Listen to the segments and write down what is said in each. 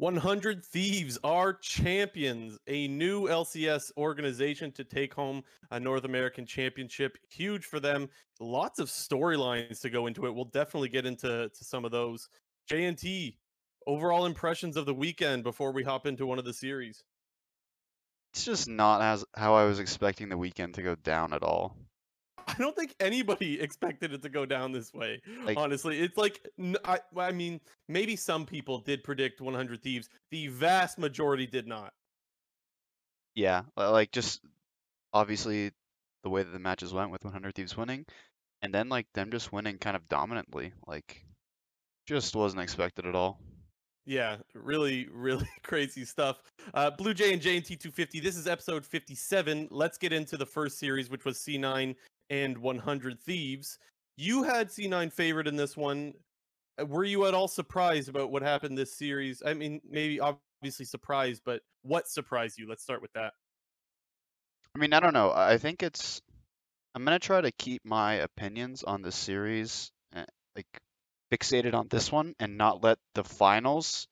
100 Thieves are champions, a new LCS organization to take home a North American championship. Huge for them. Lots of storylines to go into it. We'll definitely get into to some of those. JNT, overall impressions of the weekend before we hop into one of the series. It's just not as how I was expecting the weekend to go down at all. I don't think anybody expected it to go down this way. Like, honestly, it's like I, I mean, maybe some people did predict 100 Thieves. The vast majority did not. Yeah, like just obviously the way that the matches went with 100 Thieves winning, and then like them just winning kind of dominantly, like just wasn't expected at all. Yeah, really, really crazy stuff. Uh, Blue Jay and JNT 250. This is episode 57. Let's get into the first series, which was C9 and 100 Thieves. You had C9 favorite in this one. Uh, were you at all surprised about what happened this series? I mean, maybe obviously surprised, but what surprised you? Let's start with that. I mean, I don't know. I think it's. I'm gonna try to keep my opinions on the series eh, like fixated on this one and not let the finals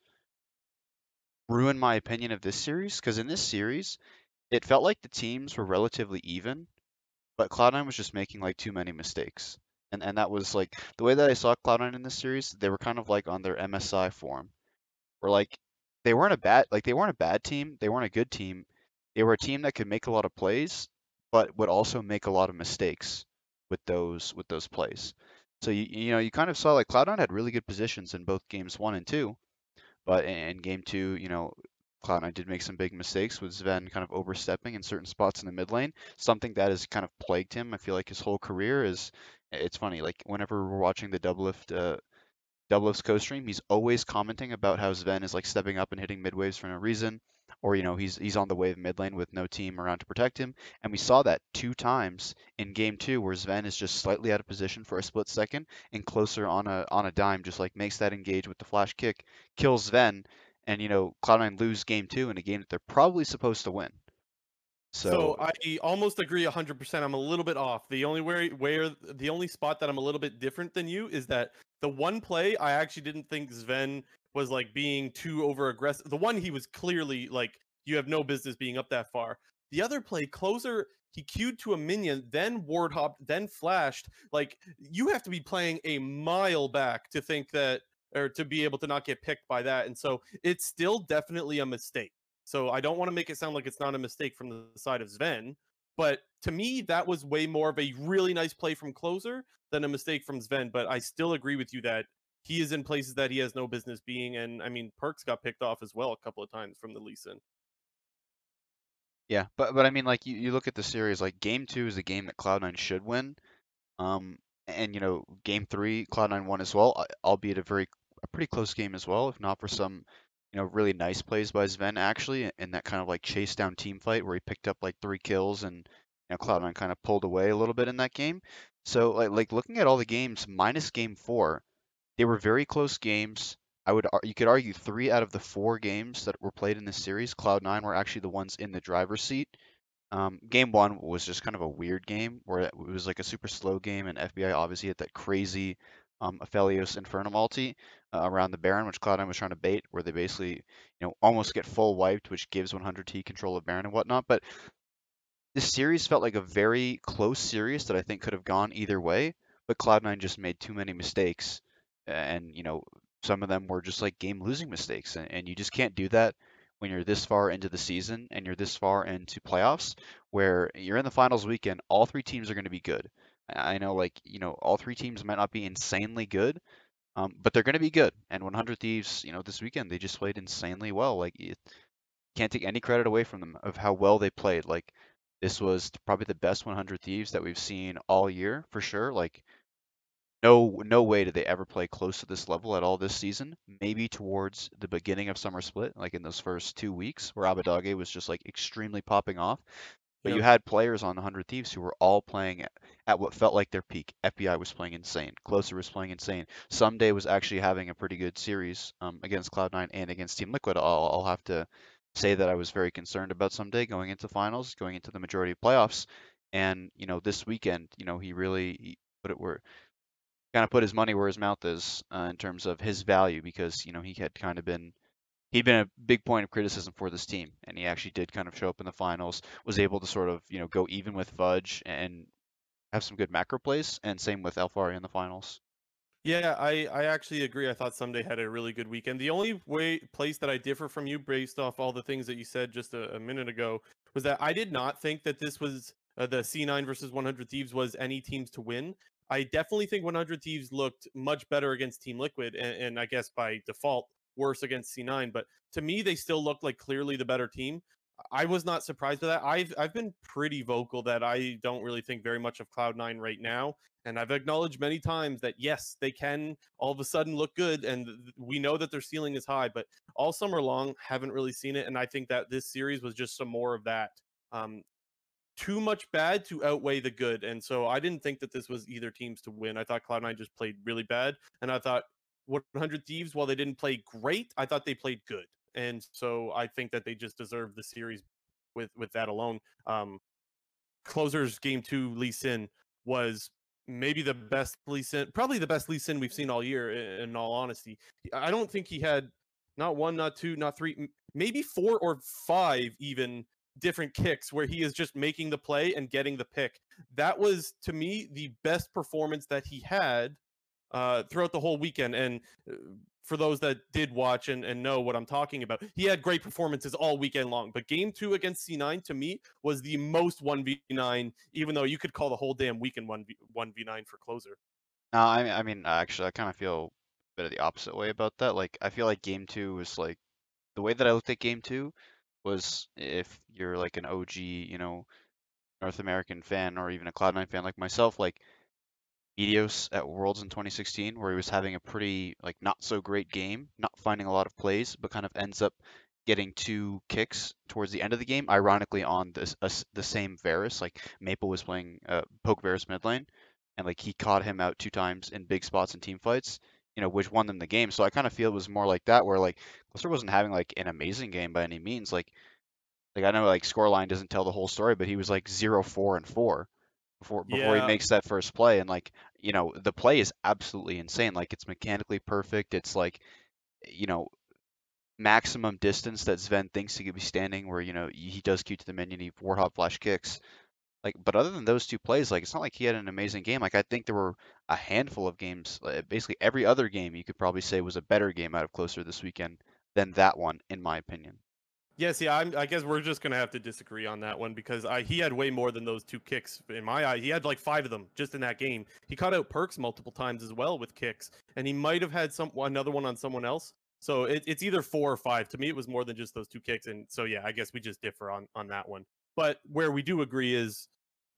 ruin my opinion of this series. Because in this series, it felt like the teams were relatively even but Cloud9 was just making like too many mistakes. And and that was like the way that I saw Cloud9 in this series, they were kind of like on their MSI form. Where like they weren't a bad like they weren't a bad team, they weren't a good team. They were a team that could make a lot of plays, but would also make a lot of mistakes with those with those plays. So you you know, you kind of saw like Cloud9 had really good positions in both games 1 and 2, but in game 2, you know, Cloud9 did make some big mistakes with Zven kind of overstepping in certain spots in the mid lane. Something that has kind of plagued him, I feel like his whole career is it's funny, like whenever we're watching the Doublelift uh Doublelift's co-stream, he's always commenting about how Zven is like stepping up and hitting mid waves for no reason. Or, you know, he's he's on the wave mid lane with no team around to protect him. And we saw that two times in game two where Zven is just slightly out of position for a split second and closer on a on a dime, just like makes that engage with the flash kick, kills Zven, and you know Cloud9 lose game two in a game that they're probably supposed to win. So, so I almost agree 100%. I'm a little bit off. The only where where the only spot that I'm a little bit different than you is that the one play I actually didn't think Zven was like being too over aggressive. The one he was clearly like you have no business being up that far. The other play, closer, he queued to a minion, then ward hopped, then flashed. Like you have to be playing a mile back to think that or to be able to not get picked by that. And so it's still definitely a mistake. So I don't want to make it sound like it's not a mistake from the side of Zven, but to me that was way more of a really nice play from closer than a mistake from Zven. But I still agree with you that he is in places that he has no business being, and I mean Perkz got picked off as well a couple of times from the Lee Sin. Yeah, but but I mean like you, you look at the series like game two is a game that Cloud9 should win. Um, and you know, game three, Cloud9 won as well, albeit a very a pretty close game as well, if not for some you know really nice plays by Zven actually, in that kind of like chase down team fight where he picked up like three kills and you know Cloud9 kind of pulled away a little bit in that game. So like like looking at all the games minus game four, they were very close games. I would you could argue three out of the four games that were played in this series, Cloud9 were actually the ones in the driver's seat. Um, game one was just kind of a weird game where it was like a super slow game, and FBI obviously had that crazy um, Aphelios Inferno multi uh, around the Baron, which Cloud9 was trying to bait, where they basically, you know, almost get full wiped, which gives 100T control of Baron and whatnot. But this series felt like a very close series that I think could have gone either way, but Cloud9 just made too many mistakes, and you know, some of them were just like game-losing mistakes, and, and you just can't do that when you're this far into the season and you're this far into playoffs where you're in the finals weekend, all three teams are going to be good. I know, like, you know, all three teams might not be insanely good, um, but they're going to be good. And 100 Thieves, you know, this weekend, they just played insanely well. Like, you can't take any credit away from them of how well they played. Like, this was probably the best 100 Thieves that we've seen all year, for sure. Like, no no way did they ever play close to this level at all this season. Maybe towards the beginning of summer split, like in those first two weeks, where Abbedagge was just like extremely popping off. But yep. you had players on 100 Thieves who were all playing at, at what felt like their peak. FBI was playing insane. Closer was playing insane. Ssumday was actually having a pretty good series um, against Cloud9 and against Team Liquid. I'll, I'll have to say that I was very concerned about Ssumday going into finals, going into the majority of playoffs. And, you know, this weekend, you know, he really he put it where kind of put his money where his mouth is uh, in terms of his value because you know he had kind of been he'd been a big point of criticism for this team, and he actually did kind of show up in the finals, was able to sort of you know go even with Fudge and have some good macro plays, and same with Alphari in the finals. Yeah, I, I actually agree. I thought Ssumday had a really good weekend. The only way place that I differ from you based off all the things that you said just a, a minute ago was that I did not think that this was uh, the C9 versus 100 Thieves was any teams to win. I definitely think 100 Thieves looked much better against Team Liquid, and, and I guess by default worse against C9. But to me, they still looked like clearly the better team. I was not surprised by that. I've I've been pretty vocal that I don't really think very much of Cloud9 right now, and I've acknowledged many times that yes, they can all of a sudden look good, and we know that their ceiling is high. But all summer long, haven't really seen it, and I think that this series was just some more of that. Um, too much bad to outweigh the good, and so I didn't think that this was either teams to win. I thought Cloud9 just played really bad, and I thought 100 Thieves, while they didn't play great, I thought they played good and so I think that they just deserve the series with with that alone. Um, closers game two, Lee Sin was maybe the best Lee Sin, probably the best Lee Sin we've seen all year. In, in all honesty, I don't think he had not one, not two, not three, maybe four or five even different kicks where he is just making the play and getting the pick. That was to me the best performance that he had uh, throughout the whole weekend. And uh, for those that did watch and, and know what I'm talking about, he had great performances all weekend long. But game two against C9 to me was the most 1v9, even though you could call the whole damn weekend 1v, 1v9 for closer. No, I, I mean, actually, I kind of feel a bit of the opposite way about that. Like, I feel like game two was like the way that I looked at game two was if you're like an OG, you know, North American fan or even a Cloud9 fan like myself, like Meteos at Worlds in 2016, where he was having a pretty like not so great game, not finding a lot of plays, but kind of ends up getting two kicks towards the end of the game. Ironically, on this uh, the same Varus, like Maple was playing uh, poke Varus mid lane, and like he caught him out two times in big spots in team fights, you know, which won them the game. So I kind of feel it was more like that, where like Glister wasn't having like an amazing game by any means. Like, like I know like scoreline doesn't tell the whole story, but he was like zero four and four before before Yeah. he makes that first play and like you know the play is absolutely insane like it's mechanically perfect it's like you know maximum distance that Zven thinks he could be standing where you know he does Q to the minion he ward hop flash kicks like but other than those two plays like it's not like he had an amazing game like I think there were a handful of games uh, basically every other game you could probably say was a better game out of closer this weekend than that one in my opinion Yeah, see, I'm, I guess we're just gonna have to disagree on that one because I, he had way more than those two kicks in my eye. He had like five of them just in that game. He caught out Perkz multiple times as well with kicks, and he might have had some another one on someone else. So it, it's either four or five. To me, it was more than just those two kicks, and so yeah, I guess we just differ on on that one. But where we do agree is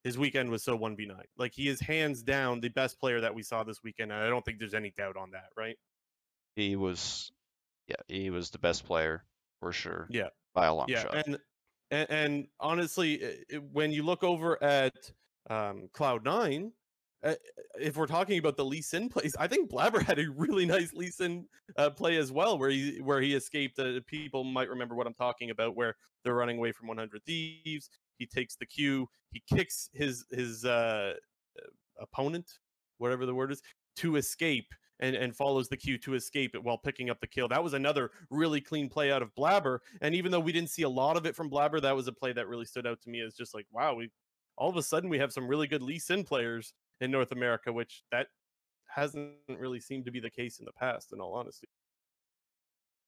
his weekend was so one v nine. Like he is hands down the best player that we saw this weekend, and I don't think there's any doubt on that, right? he was yeah he was the best player for sure Yeah. By a long yeah, shot and, and and honestly, when you look over at um, Cloud Nine, uh, if we're talking about the Lee Sin plays, I think Blaber had a really nice Lee Sin uh, play as well, where he where he escaped. Uh, people might remember what I'm talking about, where they're running away from 100 Thieves. He takes the cue. he kicks his his uh, opponent, whatever the word is, to escape and, and follows the cue to escape it while picking up the kill. That was another really clean play out of Blaber. And even though we didn't see a lot of it from Blaber, that was a play that really stood out to me as just like, wow, we all of a sudden we have some really good Lee Sin players in North America, which that hasn't really seemed to be the case in the past, in all honesty.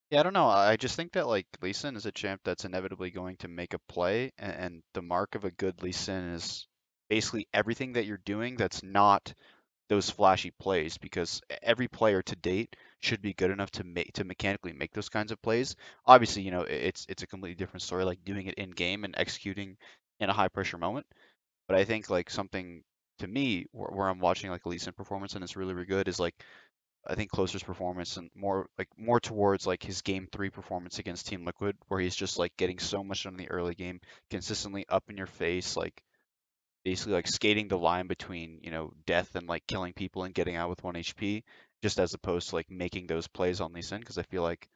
Yeah, I don't know. I just think that like Lee Sin is a champ that's inevitably going to make a play, and, and the mark of a good Lee Sin is basically everything that you're doing that's not those flashy plays, because every player to date should be good enough to make to mechanically make those kinds of plays. Obviously, you know, it's it's a completely different story, like doing it in game and executing in a high pressure moment. But I think like something to me where, where I'm watching like Lee performance and it's really really good is like I think Closer's performance and more like more towards like his game three performance against Team Liquid, where he's just like getting so much in the early game, consistently up in your face, like basically like skating the line between you know death and like killing people and getting out with one HP, just as opposed to like making those plays on Lee Sin, because I feel like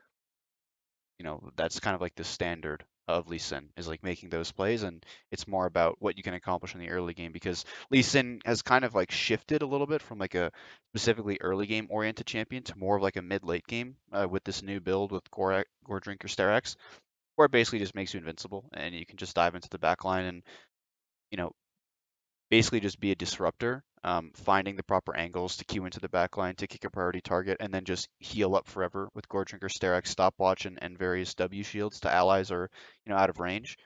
you know that's kind of like the standard of Lee Sin is like making those plays, and it's more about what you can accomplish in the early game because Lee Sin has kind of like shifted a little bit from like a specifically early game oriented champion to more of like a mid late game uh, with this new build with Gore, Goredrinker Sterak's, where it basically just makes you invincible and you can just dive into the back line and you know basically just be a disruptor, um, finding the proper angles to queue into the backline to kick a priority target, and then just heal up forever with Goredrinker, Sterak, Stopwatch, and, and various W shields to allies or you know out of range.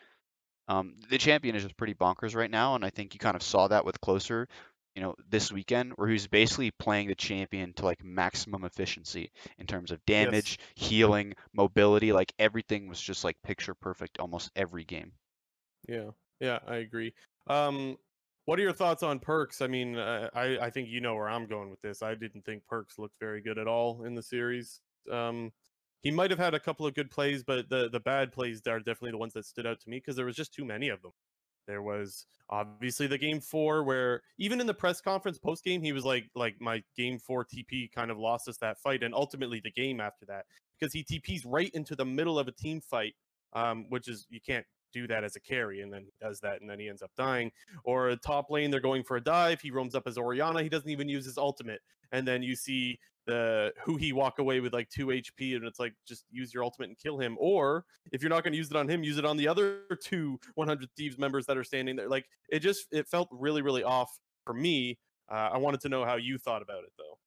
Um, the champion is just pretty bonkers right now, and I think you kind of saw that with Closer, you know, this weekend, where he was basically playing the champion to like maximum efficiency in terms of damage, yes. healing, mobility. Like everything was just like picture perfect almost every game. Yeah, yeah, I agree. Um, what are your thoughts on Perkz? I mean, uh, I I think you know where I'm going with this. I didn't think Perkz looked very good at all in the series. Um, he might have had a couple of good plays, but the the bad plays are definitely the ones that stood out to me because there was just too many of them. There was obviously the game four where even in the press conference post game he was like like my game four TP kind of lost us that fight and ultimately the game after that because he TPs right into the middle of a team fight, um, which is you can't do that as a carry, and then he does that, and then he ends up dying. Or top lane, they're going for a dive. He roams up as Orianna. He doesn't even use his ultimate, and then you see the Huhi walk away with like two HP, and it's like just use your ultimate and kill him. Or if you're not going to use it on him, use it on the other two 100 Thieves members that are standing there. Like it just it felt really really off for me. Uh, I wanted to know how you thought about it though.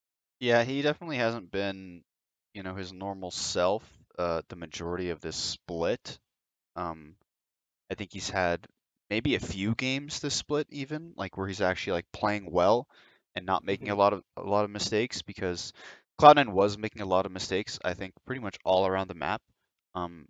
Yeah, he definitely hasn't been, you know, his normal self uh, the majority of this split. Um, I think he's had maybe a few games this split even, like where he's actually like playing well and not making a mm-hmm. lot of a lot of mistakes because Cloud9 was making a lot of mistakes, I think pretty much all around the map. Um,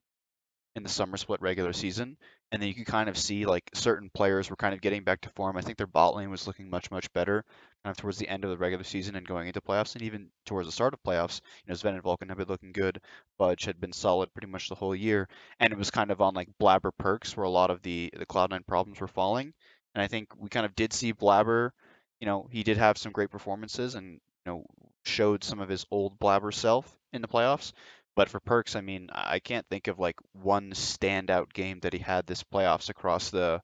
in the summer split regular season, and then you could kind of see like certain players were kind of getting back to form. I think their bot lane was looking much much better kind of towards the end of the regular season and going into playoffs, and even towards the start of playoffs. You know, Zven and Vulcan have been looking good. Fudge had been solid pretty much the whole year, and it was kind of on like Blaber Perkz where a lot of the the Cloud9 problems were falling. And I think we kind of did see Blaber. You know, he did have some great performances and you know showed some of his old Blaber self in the playoffs. But for Perkz, I mean, I can't think of like one standout game that he had this playoffs across the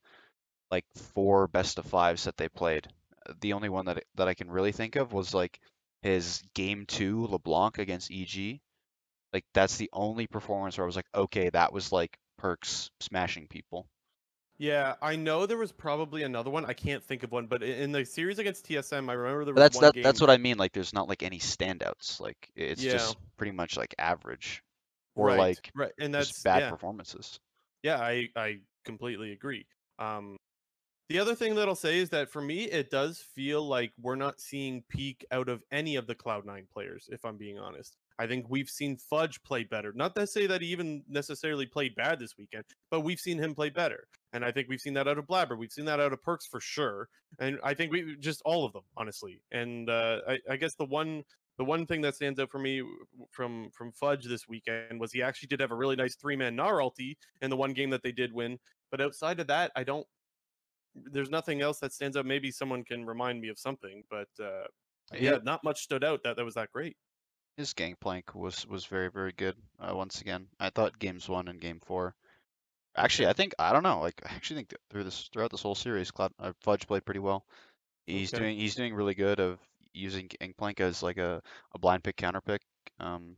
like four best of fives that they played. Uh, the only one that that I can really think of was like his game two LeBlanc against EG. Like that's the only performance where I was like, okay, that was like Perkz smashing people. Yeah, I know there was probably another one. I can't think of one, but in the series against TSM, I remember there was that's one that, game... that's what I mean. Like, there's not like any standouts. Like, it's yeah. just pretty much like average, or right, like right, and that's bad yeah. performances. Yeah, I I completely agree. Um, the other thing that I'll say is that for me, it does feel like we're not seeing peak out of any of the Cloud9 players, if I'm being honest. I think we've seen Fudge play better. Not to say that he even necessarily played bad this weekend, but we've seen him play better. And I think we've seen that out of Blaber. We've seen that out of Perkz for sure. And I think we just all of them, honestly. And uh, I, I guess the one the one thing that stands out for me from from Fudge this weekend was he actually did have a really nice three man Gnar ult in the one game that they did win. But outside of that, I don't. There's nothing else that stands out. Maybe someone can remind me of something, but uh, yeah, not much stood out that that was that great his gangplank was was very very good. Uh, once again, I thought games one and game four. Actually, I think I don't know. Like, I actually think through this throughout this whole series, Cloud uh, Fudge played pretty well. He's okay. doing he's doing really good of using gangplank as like a, a blind pick counter pick. Um,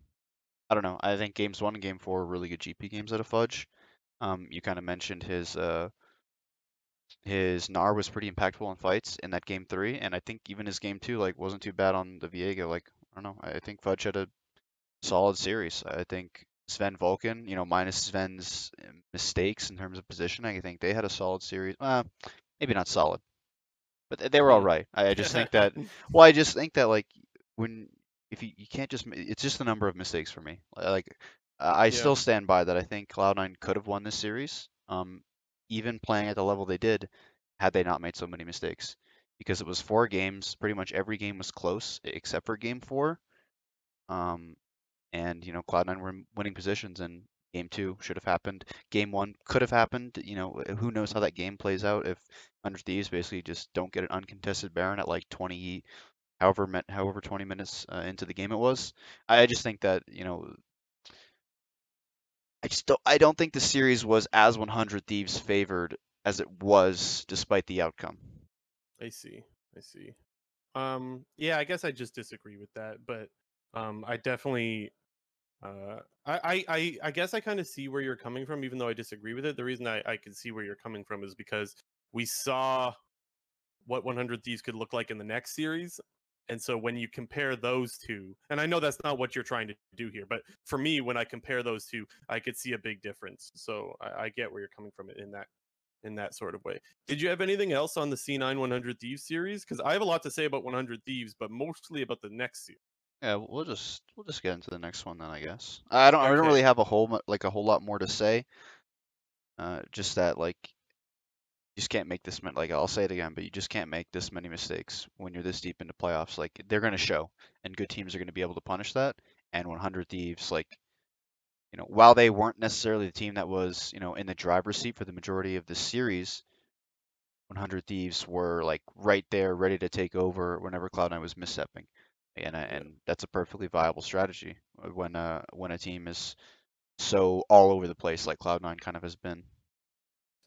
I don't know. I think games one and game four were really good GP games out of Fudge. Um, you kind of mentioned his uh his Gnar was pretty impactful in fights in that game three, and I think even his game two like wasn't too bad on the Viego. Like I don't know. I think Fudge had a solid series. I think Zven Vulcan, you know, minus Zven's eh, mistakes in terms of positioning, I think they had a solid series. Uh, maybe not solid, but they were all hmm. I just think that. Well, I just think that like when if you, you can't just it's just the number of mistakes for me. Like I yeah. still stand by that. I think Cloud9 could have won this series. Um, even playing at the level they did, had they not made so many mistakes because it was four games. Pretty much every game was close except for game four. Um, and you know, Cloud9 were in winning positions, and game two should have happened. Game one could have happened. You know, who knows how that game plays out if 100 Thieves basically just don't get an uncontested Baron at like 20, however, however 20 minutes uh, into the game it was. I just think that you know. I, just don't, I don't think the series was as 100 Thieves favored as it was, despite the outcome. I see. I see. Um, yeah, I guess I just disagree with that, but um, I definitely, uh, I, I, I, guess I kind of see where you're coming from, even though I disagree with it. The reason I, I can see where you're coming from is because we saw what 100 Thieves could look like in the next series, and so when you compare those two, and I know that's not what you're trying to do here, but for me, when I compare those two, I could see a big difference. So I, I get where you're coming from in that in that sort of way. Did you have anything else on the C9 100 Thieves series? Because I have a lot to say about 100 Thieves, but mostly about the next series. Yeah, we'll just we'll just get into the next one then, I guess. I don't I don't really have a whole like a whole lot more to say. Uh, just that like you just can't make this many. Like I'll say it again, but you just can't make this many mistakes when you're this deep into playoffs. Like they're gonna show, and good teams are gonna be able to punish that. And 100 Thieves, like you know, while they weren't necessarily the team that was you know in the driver's seat for the majority of the series, 100 Thieves were like right there, ready to take over whenever Cloud9 was misstepping, and uh, and that's a perfectly viable strategy uh, when uh when a team is so all over the place like Cloud9 kind of has been.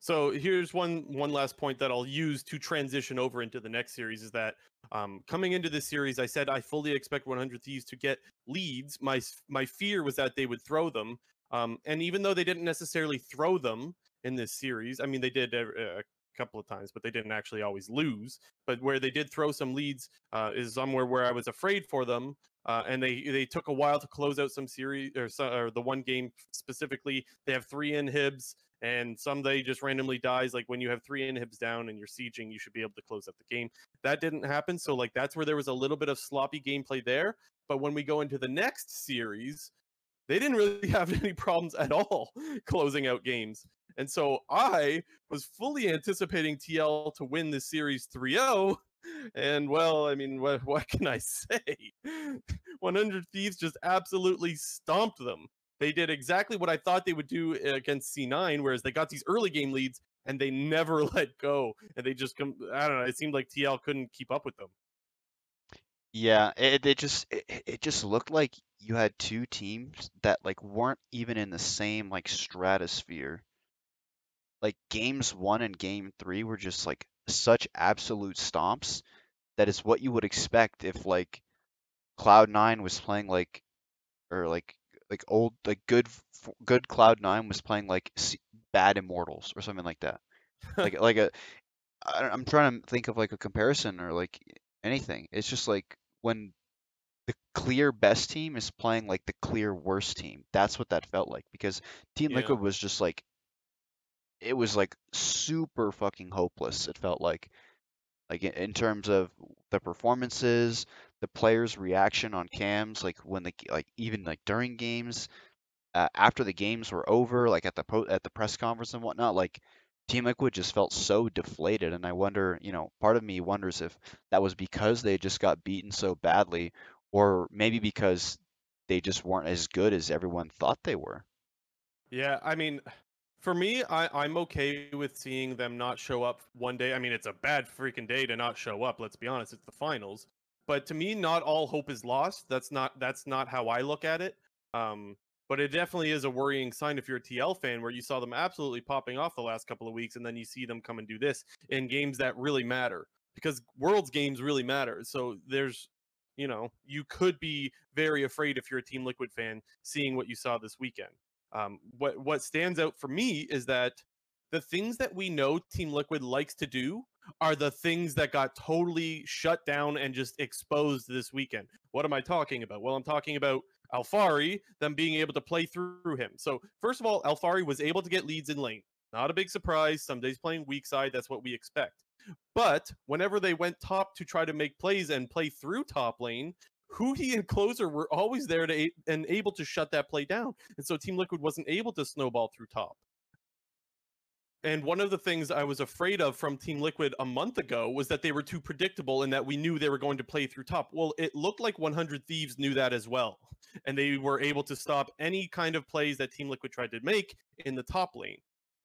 So here's one one last point that I'll use to transition over into the next series is that um, coming into this series, I said I fully expect 100 Thieves to get leads. My my fear was that they would throw them, um, and even though they didn't necessarily throw them in this series, I mean they did a, couple of times, but they didn't actually always lose. But where they did throw some leads uh, is somewhere where I was afraid for them. Uh, and they they took a while to close out some series or, or the one game specifically. They have three inhibs and Ssumday just randomly dies. Like when you have three inhibs down and you're sieging, you should be able to close up the game. That didn't happen. So like that's where there was a little bit of sloppy gameplay there. But when we go into the next series, they didn't really have any problems at all closing out games. And so I was fully anticipating TL to win this series 3-0. And well, I mean, what, what can I say? 100 Thieves just absolutely stomped them they did exactly what I thought they would do eh, against C9, whereas they got these early game leads and they never let go. And they just come, I don't know, it seemed like TL couldn't keep up with them. Yeah, it it just it, it just looked like you had two teams that like weren't even in the same like stratosphere. Like games one and game three were just like such absolute stomps that is what you would expect if like Cloud9 was playing like or like like old like good good Cloud9 was playing like bad Immortals or something like that. Like like a I don't- I'm trying to think of like a comparison or like anything. It's just like when the clear best team is playing like the clear worst team. That's what that felt like because Team Yeah. Liquid was just like it was like super fucking hopeless. It felt like like in terms of the performances, the players' reaction on cams, like when the like even like during games, uh, after the games were over, like at the po- at the press conference and whatnot, like Team Liquid just felt so deflated, and I wonder, you know, part of me wonders if that was because they just got beaten so badly, or maybe because they just weren't as good as everyone thought they were. Yeah, I mean, for me, I, I'm okay with seeing them not show up one day. I mean, it's a bad freaking day to not show up. Let's be honest, it's the finals. But to me, not all hope is lost. That's not that's not how I look at it. Um, but it definitely is a worrying sign if you're a TL fan, where you saw them absolutely popping off the last couple of weeks, and then you see them come and do this in games that really matter because Worlds games really matter. So there's, you know, you could be very afraid if you're a Team Liquid fan seeing what you saw this weekend. Um, what what stands out for me is that the things that we know Team Liquid likes to do are the things that got totally shut down and just exposed this weekend. What am I talking about? Well, I'm talking about Alphari, them being able to play through him. So first of all, Alphari was able to get leads in lane. Not a big surprise. Ssumday's playing weak side, that's what we expect. But whenever they went top to try to make plays and play through top lane, Huhi and Closer were always there to and able to shut that play down. And so Team Liquid wasn't able to snowball through top. And one of the things I was afraid of from Team Liquid a month ago was that they were too predictable and that we knew they were going to play through top. Well, it looked like 100 Thieves knew that as well. And they were able to stop any kind of plays that Team Liquid tried to make in the top lane.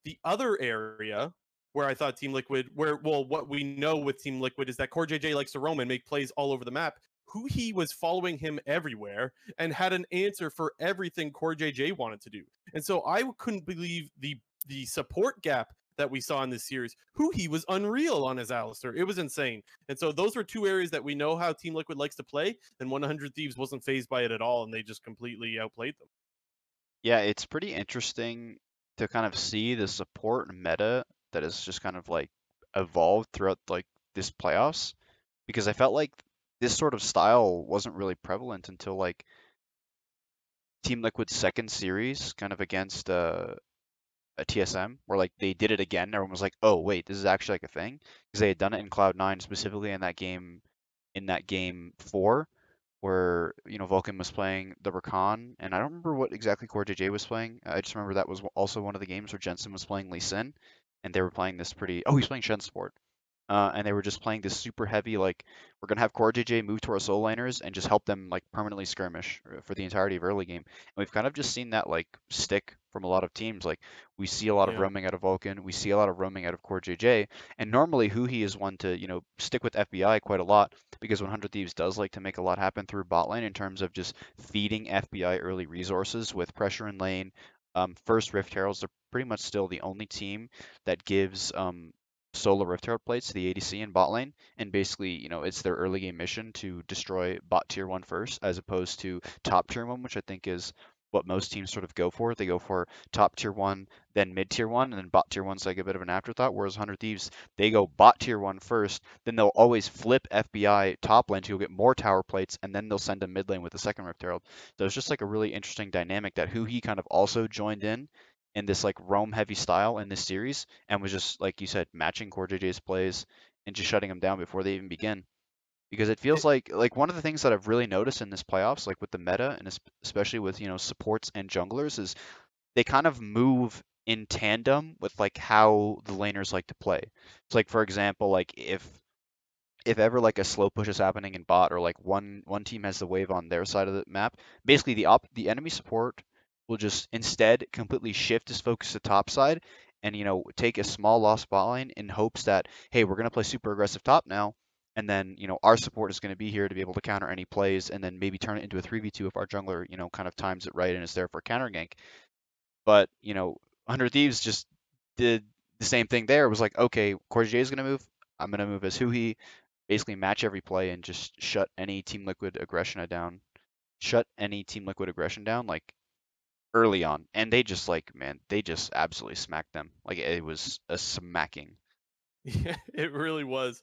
The other area where I thought Team Liquid, where, well, what we know with Team Liquid is that Core JJ likes to roam and make plays all over the map. Huhi was following him everywhere and had an answer for everything Core JJ wanted to do. And so I couldn't believe the the support gap that we saw in this series. Huhi was unreal on his Alistar. It was insane. And so those were two areas that we know how Team Liquid likes to play, and 100 Thieves wasn't fazed by it at all, and they just completely outplayed them. Yeah, it's pretty interesting to kind of see the support meta that has just kind of like evolved throughout like this playoffs because I felt like this sort of style wasn't really prevalent until like Team Liquid's second series, kind of against uh, a TSM, where like they did it again. Everyone was like, "Oh wait, this is actually like a thing," because they had done it in Cloud Nine specifically in that game, in that game four, where you know Vulcan was playing the Rakan, and I don't remember what exactly Core JJ was playing. I just remember that was also one of the games where Jensen was playing Lee Sin, and they were playing this pretty. Oh, he's playing Shen Sport uh, and they were just playing this super heavy like we're gonna have core JJ move to our solo laners and just help them like permanently skirmish uh, for the entirety of early game. And we've kind of just seen that like stick from a lot of teams. Like we see a lot yeah. of roaming out of Vulcan, we see a lot of roaming out of core JJ, and normally Huhi is one to you know stick with FBI quite a lot because 100 Thieves does like to make a lot happen through bot lane in terms of just feeding FBI early resources with pressure in lane. Um, first Rift Heralds are pretty much still the only team that gives um, solo Rift Herald plates to the ADC and bot lane, and basically, you know, it's their early game mission to destroy bot tier one first, as opposed to top tier one, which I think is what most teams sort of go for. They go for top tier one, then mid tier one, and then bot tier one's like a bit of an afterthought. Whereas 100 Thieves, they go bot tier one first, then they'll always flip FBI top lane to get more tower plates, and then they'll send a mid lane with the second Rift Herald. So it's just like a really interesting dynamic that Huhi kind of also joined in in this like roam heavy style in this series and was just like you said matching Core JJ's plays and just shutting them down before they even begin. Because it feels like like one of the things that I've really noticed in this playoffs, like with the meta and especially with you know supports and junglers, is they kind of move in tandem with like how the laners like to play. It's like for example, like if if ever like a slow push is happening in bot or like one one team has the wave on their side of the map, basically the op the enemy support will just instead completely shift his focus to top side and you know take a small loss bot lane in hopes that hey we're going to play super aggressive top now and then you know our support is going to be here to be able to counter any plays and then maybe turn it into a 3v2 if our jungler you know kind of times it right and is there for counter gank. But you know 100 thieves just did the same thing there. It was like okay JJ is going to move. I'm going to move as Huhi basically match every play and just shut any team liquid aggression down shut any team liquid aggression down like early on, and they just like man, they just absolutely smacked them. Like it was a smacking. Yeah, it really was.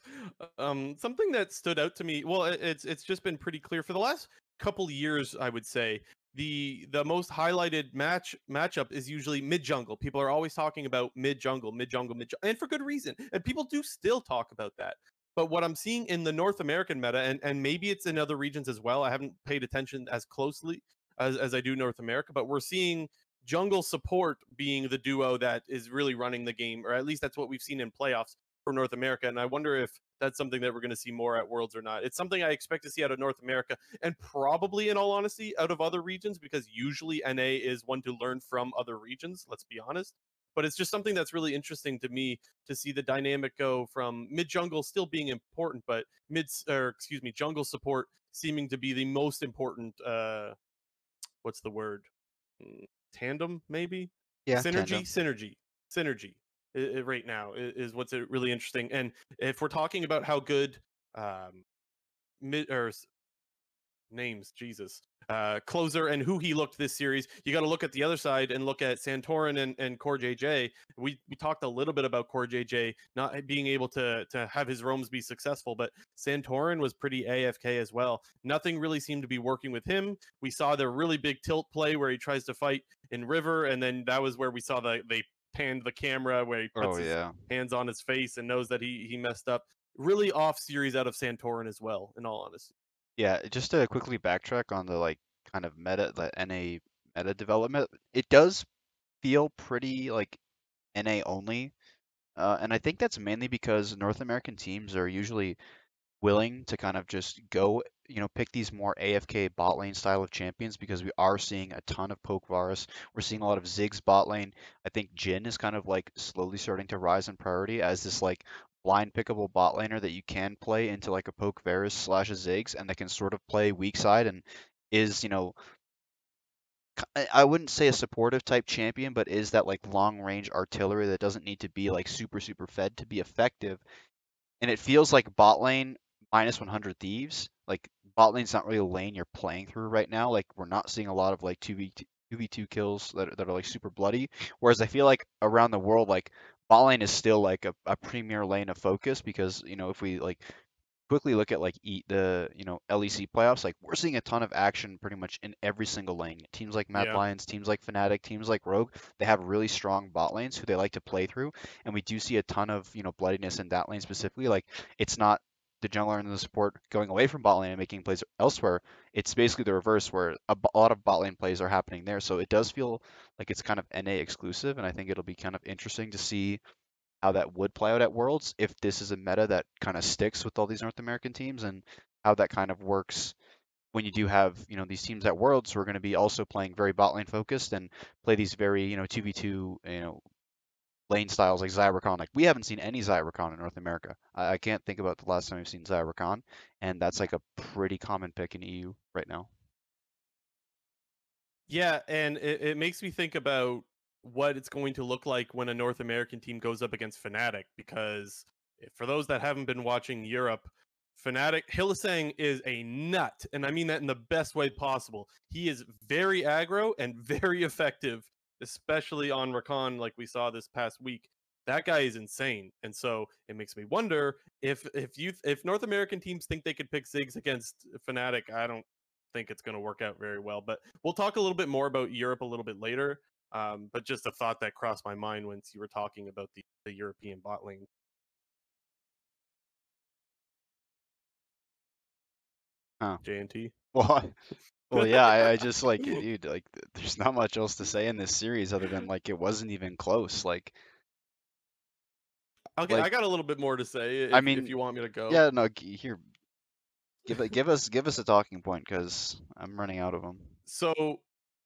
Um, something that stood out to me. Well, it's it's just been pretty clear for the last couple years. I would say the the most highlighted match matchup is usually mid jungle. People are always talking about mid jungle, mid jungle, mid, and for good reason. And people do still talk about that. But what I'm seeing in the North American meta, and, and maybe it's in other regions as well, I haven't paid attention as closely as, as I do North America, but we're seeing jungle support being the duo that is really running the game, or at least that's what we've seen in playoffs for North America. And I wonder if that's something that we're going to see more at Worlds or not. It's something I expect to see out of North America and probably, in all honesty, out of other regions because usually NA is one to learn from other regions. Let's be honest. But it's just something that's really interesting to me to see the dynamic go from mid jungle still being important, but mid or excuse me, jungle support seeming to be the most important uh, what's the word? Mm, tandem, maybe. Yeah. Synergy, tandem. synergy, synergy. It, it, right now is, is what's really interesting. And if we're talking about how good um, mid or names, Jesus, uh, closer and Huhi looked this series. You got to look at the other side and look at Santorin and, and Core JJ. We we talked a little bit about Core JJ not being able to to have his roams be successful, but Santorin was pretty AFK as well. Nothing really seemed to be working with him. We saw the really big tilt play where he tries to fight in River, and then that was where we saw the they panned the camera where he puts oh, yeah. his hands on his face and knows that he he messed up. Really off series out of Santorin as well, in all honesty. Yeah, just to quickly backtrack on the like kind of meta, the NA meta development, it does feel pretty like NA only. Uh, and I think that's mainly because North American teams are usually willing to kind of just go, you know, pick these more AFK bot lane style of champions because we are seeing a ton of poke Varus. We're seeing a lot of Ziggs bot lane. I think Jhin is kind of like slowly starting to rise in priority as this like blind pickable bot laner that you can play into like a poke Varus slash a Ziggs and that can sort of play weak side and is, you know, I wouldn't say a supportive type champion, but is that like long range artillery that doesn't need to be like super super fed to be effective. And it feels like bot lane minus 100 thieves. Like bot lane's not really a lane you're playing through right now. Like we're not seeing a lot of like 2v2, 2v2 kills that are, that are like super bloody. Whereas I feel like around the world, like bot lane is still like a, a premier lane of focus because you know if we like quickly look at like eat the you know LEC playoffs, like we're seeing a ton of action pretty much in every single lane. Teams like Mad Yeah. Lions, teams like Fnatic, teams like Rogue, they have really strong bot lanes who they like to play through, and we do see a ton of you know bloodiness in that lane specifically. Like it's not the jungler and the support going away from bot lane and making plays elsewhere. It's basically the reverse where a, a lot of bot lane plays are happening there. So it does feel like it's kind of NA exclusive, and I think it'll be kind of interesting to see how that would play out at Worlds if this is a meta that kind of sticks with all these North American teams and how that kind of works when you do have you know these teams at Worlds who are going to be also playing very bot lane focused and play these very you know 2v2 you know lane styles like Zyra Like we haven't seen any Zyra in North America. I, I can't think about the last time we've seen Zyra and that's like a pretty common pick in EU right now. Yeah, and it, it makes me think about what it's going to look like when a North American team goes up against Fnatic, because for those that haven't been watching Europe, Fnatic Hylissang is a nut, and I mean that in the best way possible. He is very aggro and very effective, especially on Rakan, like we saw this past week. That guy is insane, and so it makes me wonder if if you if North American teams think they could pick Ziggs against Fnatic, I don't think it's going to work out very well. But we'll talk a little bit more about Europe a little bit later. Um, but just a thought that crossed my mind once you were talking about the, the European bot lane. Huh. JNT. Well, well, yeah. I, I just like, dude, like, there's not much else to say in this series other than like it wasn't even close. Like, Okay, like, I got a little bit more to say. If, I mean, if you want me to go. yeah, no, here, give it, give us, give us a talking point because I'm running out of them. So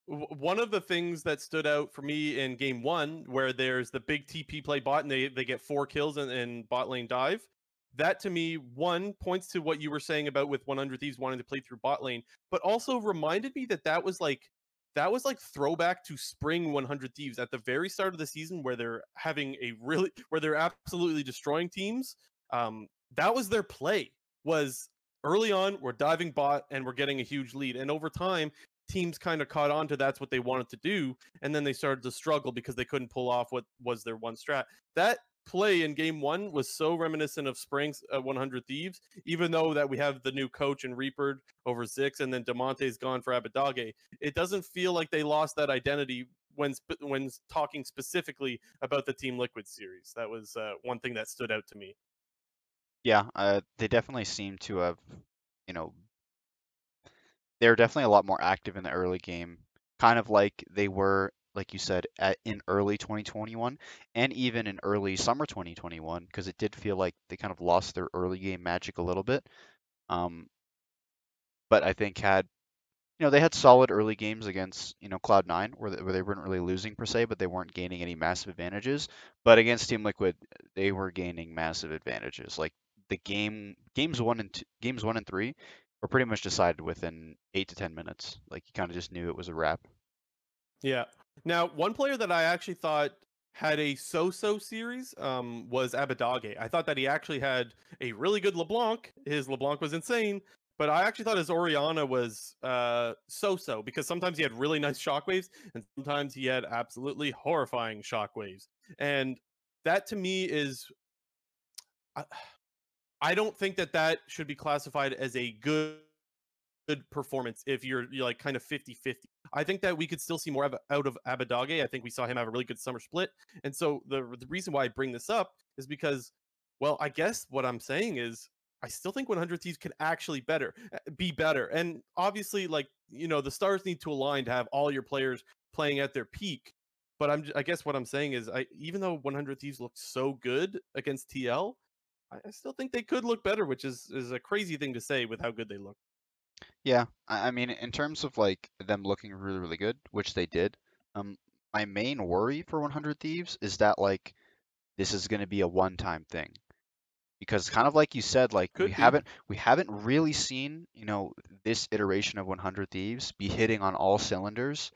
one of the things that stood out for me in game one, where there's the big TP play bot and they, they get four kills and, in bot lane dive, that to me, one points to what you were saying about with 100 Thieves wanting to play through bot lane, but also reminded me that that was like that was like throwback to spring 100 thieves at the very start of the season where they're having a really where they're absolutely destroying teams um that was their play was early on we're diving bot and we're getting a huge lead and over time teams kind of caught on to that's what they wanted to do and then they started to struggle because they couldn't pull off what was their one strat. That play in game one was so reminiscent of Springs uh, 100 Thieves, even though that we have the new coach and Reaper over Zikz, and then Damonte's gone for Abbedagge. It doesn't feel like they lost that identity when sp- when talking specifically about the Team Liquid series. That was uh, one thing that stood out to me. Yeah, uh, they definitely seem to have, you know, they're definitely a lot more active in the early game, kind of like they were like you said, at, in early 2021 and even in early summer 2021, because it did feel like they kind of lost their early game magic a little bit. Um, but I think had you know they had solid early games against you know Cloud9 where they, where they weren't really losing per se, but they weren't gaining any massive advantages. But against Team Liquid, they were gaining massive advantages. Like the game games one and two, games one and three were pretty much decided within eight to ten minutes. Like you kind of just knew it was a wrap. Yeah, now, one player that I actually thought had a so-so series um, was Abbedagge. I thought that he actually had a really good LeBlanc. His LeBlanc was insane, but I actually thought his Orianna was uh, so-so because sometimes he had really nice shockwaves and sometimes he had absolutely horrifying shockwaves. And that to me is, I, I don't think that that should be classified as a good good performance if you're, you're like kind of 50 50. I think that we could still see more of, out of Abbedagge. I think we saw him have a really good summer split. And so the, the reason why I bring this up is because, well, I guess what I'm saying is I still think 100 Thieves can actually better eh, be better. And obviously, like, you know, the stars need to align to have all your players playing at their peak. But I'm, I guess what I'm saying is, I even though 100 Thieves looked so good against TL, I, I still think they could look better, which is is a crazy thing to say with how good they look. Yeah, I I mean, in terms of like them looking really, really good, which they did, um, my main worry for 100 Thieves is that like this is going to be a one-time thing. because kind of like you said, like Could we be. haven't we haven't really seen you know this iteration of 100 Thieves be hitting on all cylinders.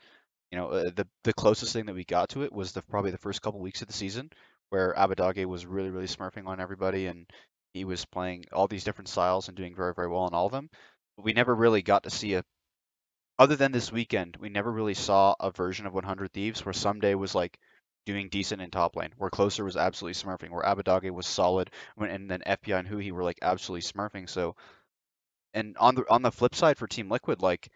You know, uh, the the closest thing that we got to it was the probably the first couple weeks of the season where Abbedagge was really really smurfing on everybody and he was playing all these different styles and doing very very well in all of them. We never really got to see a other than this weekend, we never really saw a version of 100 Thieves where Ssumday was like doing decent in top lane, where Closer was absolutely smurfing, where Abbedagge was solid, and then FBI and Huhi were like absolutely smurfing. So, and on the on the flip side for Team Liquid, like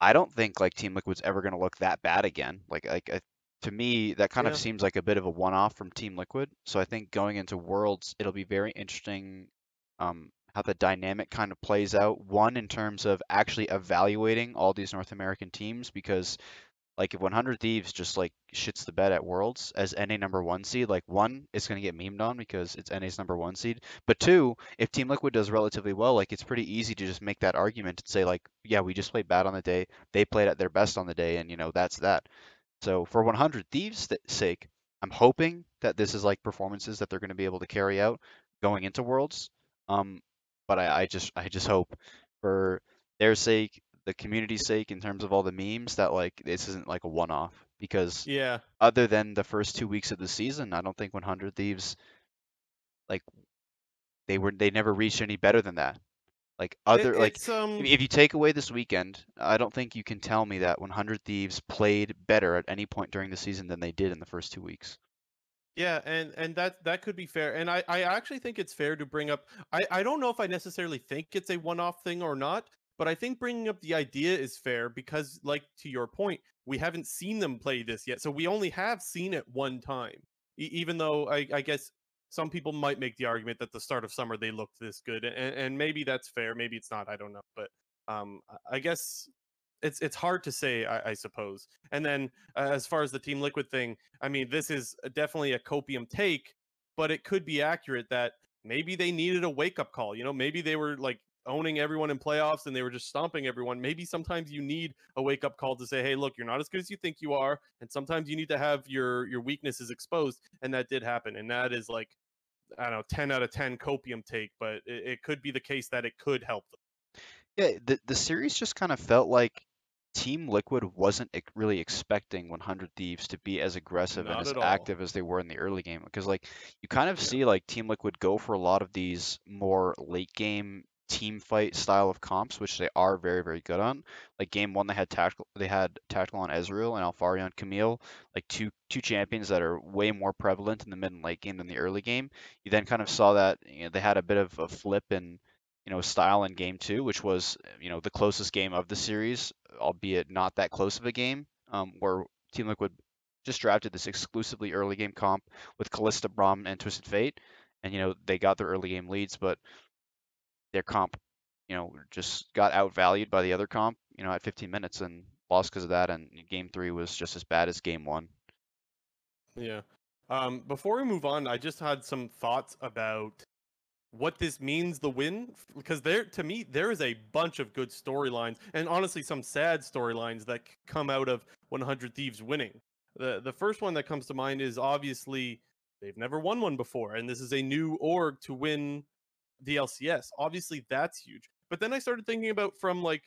I don't think like Team Liquid's ever going to look that bad again. Like like to me, that kind Yeah. of seems like a bit of a one-off from Team Liquid. So I think going into Worlds, it'll be very interesting um, how the dynamic kind of plays out. One in terms of actually evaluating all these North American teams, because like if 100 Thieves just like shits the bed at Worlds as NA number one seed, like one, it's gonna get memed on because it's NA's number one seed. But two, if Team Liquid does relatively well, like it's pretty easy to just make that argument and say like, yeah, we just played bad on the day, they played at their best on the day, and you know that's that. So for 100 Thieves' th- sake, I'm hoping that this is like performances that they're going to be able to carry out going into Worlds. Um, but I, I just I just hope for their sake, the community's sake, in terms of all the memes, that like this isn't like a one-off. Because Yeah. other than the first two weeks of the season, I don't think 100 Thieves like they were they never reached any better than that. Like It, other like it's um if you take away this weekend, I don't think you can tell me that 100 Thieves played better at any point during the season than they did in the first two weeks. Yeah, and and that that could be fair. And I I actually think it's fair to bring up I I don't know if I necessarily think it's a one-off thing or not, but I think bringing up the idea is fair because like to your point, we haven't seen them play this yet. So we only have seen it one time. E- even though I I guess some people might make the argument that the start of summer they looked this good and, and maybe that's fair, maybe it's not, I don't know. But um I I guess it's it's hard to say, I, I suppose. And then uh, as far as the Team Liquid thing, I mean, this is definitely a copium take, but it could be accurate that maybe they needed a wake up call. You know, maybe they were like owning everyone in playoffs and they were just stomping everyone. Maybe sometimes you need a wake up call to say, "Hey, look, you're not as good as you think you are," and sometimes you need to have your your weaknesses exposed. And that did happen, and that is like I don't know, ten out of ten copium take, but it, it could be the case that it could help them. Yeah, the the series just kind of felt like Team Liquid wasn't really expecting 100 Thieves to be as aggressive and as active as they were in the early game because like you kind of Yeah. see like Team Liquid go for a lot of these more late game team fight style of comps which they are very very good on. Like game 1 they had tactical they had tactical on Ezreal and Alphari on Camille, like two two champions that are way more prevalent in the mid and late game than the early game. You then kind of saw that you know, they had a bit of a flip in you know, style in game two, which was, you know, the closest game of the series, albeit not that close of a game, um, where Team Liquid just drafted this exclusively early game comp with Kalista, Braum, and Twisted Fate, and you know they got their early game leads, but their comp, you know, just got outvalued by the other comp, you know, at 15 minutes and lost because of that. And game three was just as bad as game one. Yeah. Um, before we move on, I just had some thoughts about what this means the win because there to me there is a bunch of good storylines and honestly some sad storylines that come out of 100 Thieves winning. The the first one that comes to mind is obviously they've never won one before and this is a new org to win the LCS. Obviously that's huge. But then I started thinking about from like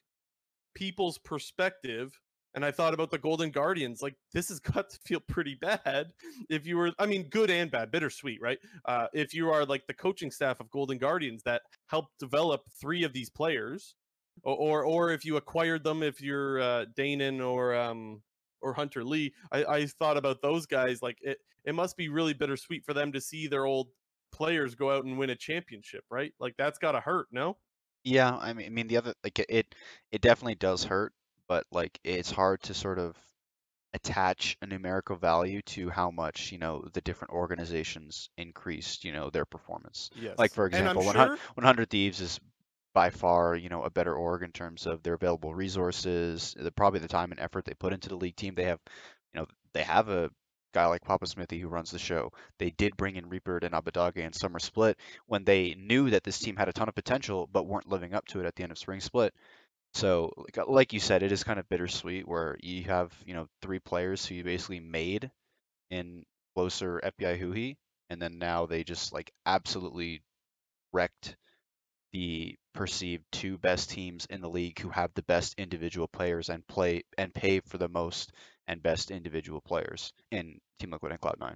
people's perspective and I thought about the Golden Guardians. Like this has got to feel pretty bad if you were I mean good and bad, bittersweet, right? Uh if you are like the coaching staff of Golden Guardians that helped develop three of these players or or, or if you acquired them if you're uh Danon or um or Hunter Lee, I, I thought about those guys like it it must be really bittersweet for them to see their old players go out and win a championship, right? Like that's got to hurt, no? Yeah, I mean, I mean the other like it, it it definitely does hurt, but like it's hard to sort of attach a numerical value to how much, you know, the different organizations increased, you know, their performance. Yes. Like for example, 100, sure 100 Thieves is by far, you know, a better org in terms of their available resources, the probably the time and effort they put into the league team. They have, you know, they have a guy like Papa Smithy who runs the show. They did bring in Reaper and Abbedagge and Summer Split when they knew that this team had a ton of potential but weren't living up to it at the end of Spring Split. So, like, uh, like you said, it is kind of bittersweet where you have, you know, three players who you basically made in Closer, FBI, Huhi, and then now they just like absolutely wrecked the perceived two best teams in the league who have the best individual players and play and pay for the most and best individual players in Team Liquid and Cloud9.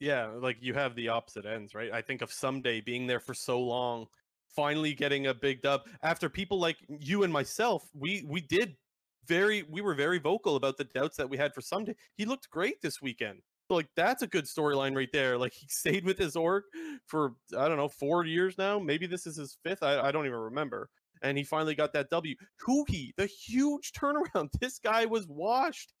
Yeah, like you have the opposite ends, right? I think of Ssumday being there for so long, finally getting a big dub after people like you and myself, we we did very we were very vocal about the doubts that we had for Ssumday. He looked great this weekend. So like that's a good storyline right there. Like he stayed with his org for I don't know four years now. Maybe this is his fifth. I, I don't even remember. And he finally got that W. Huhi, the huge turnaround. This guy was washed.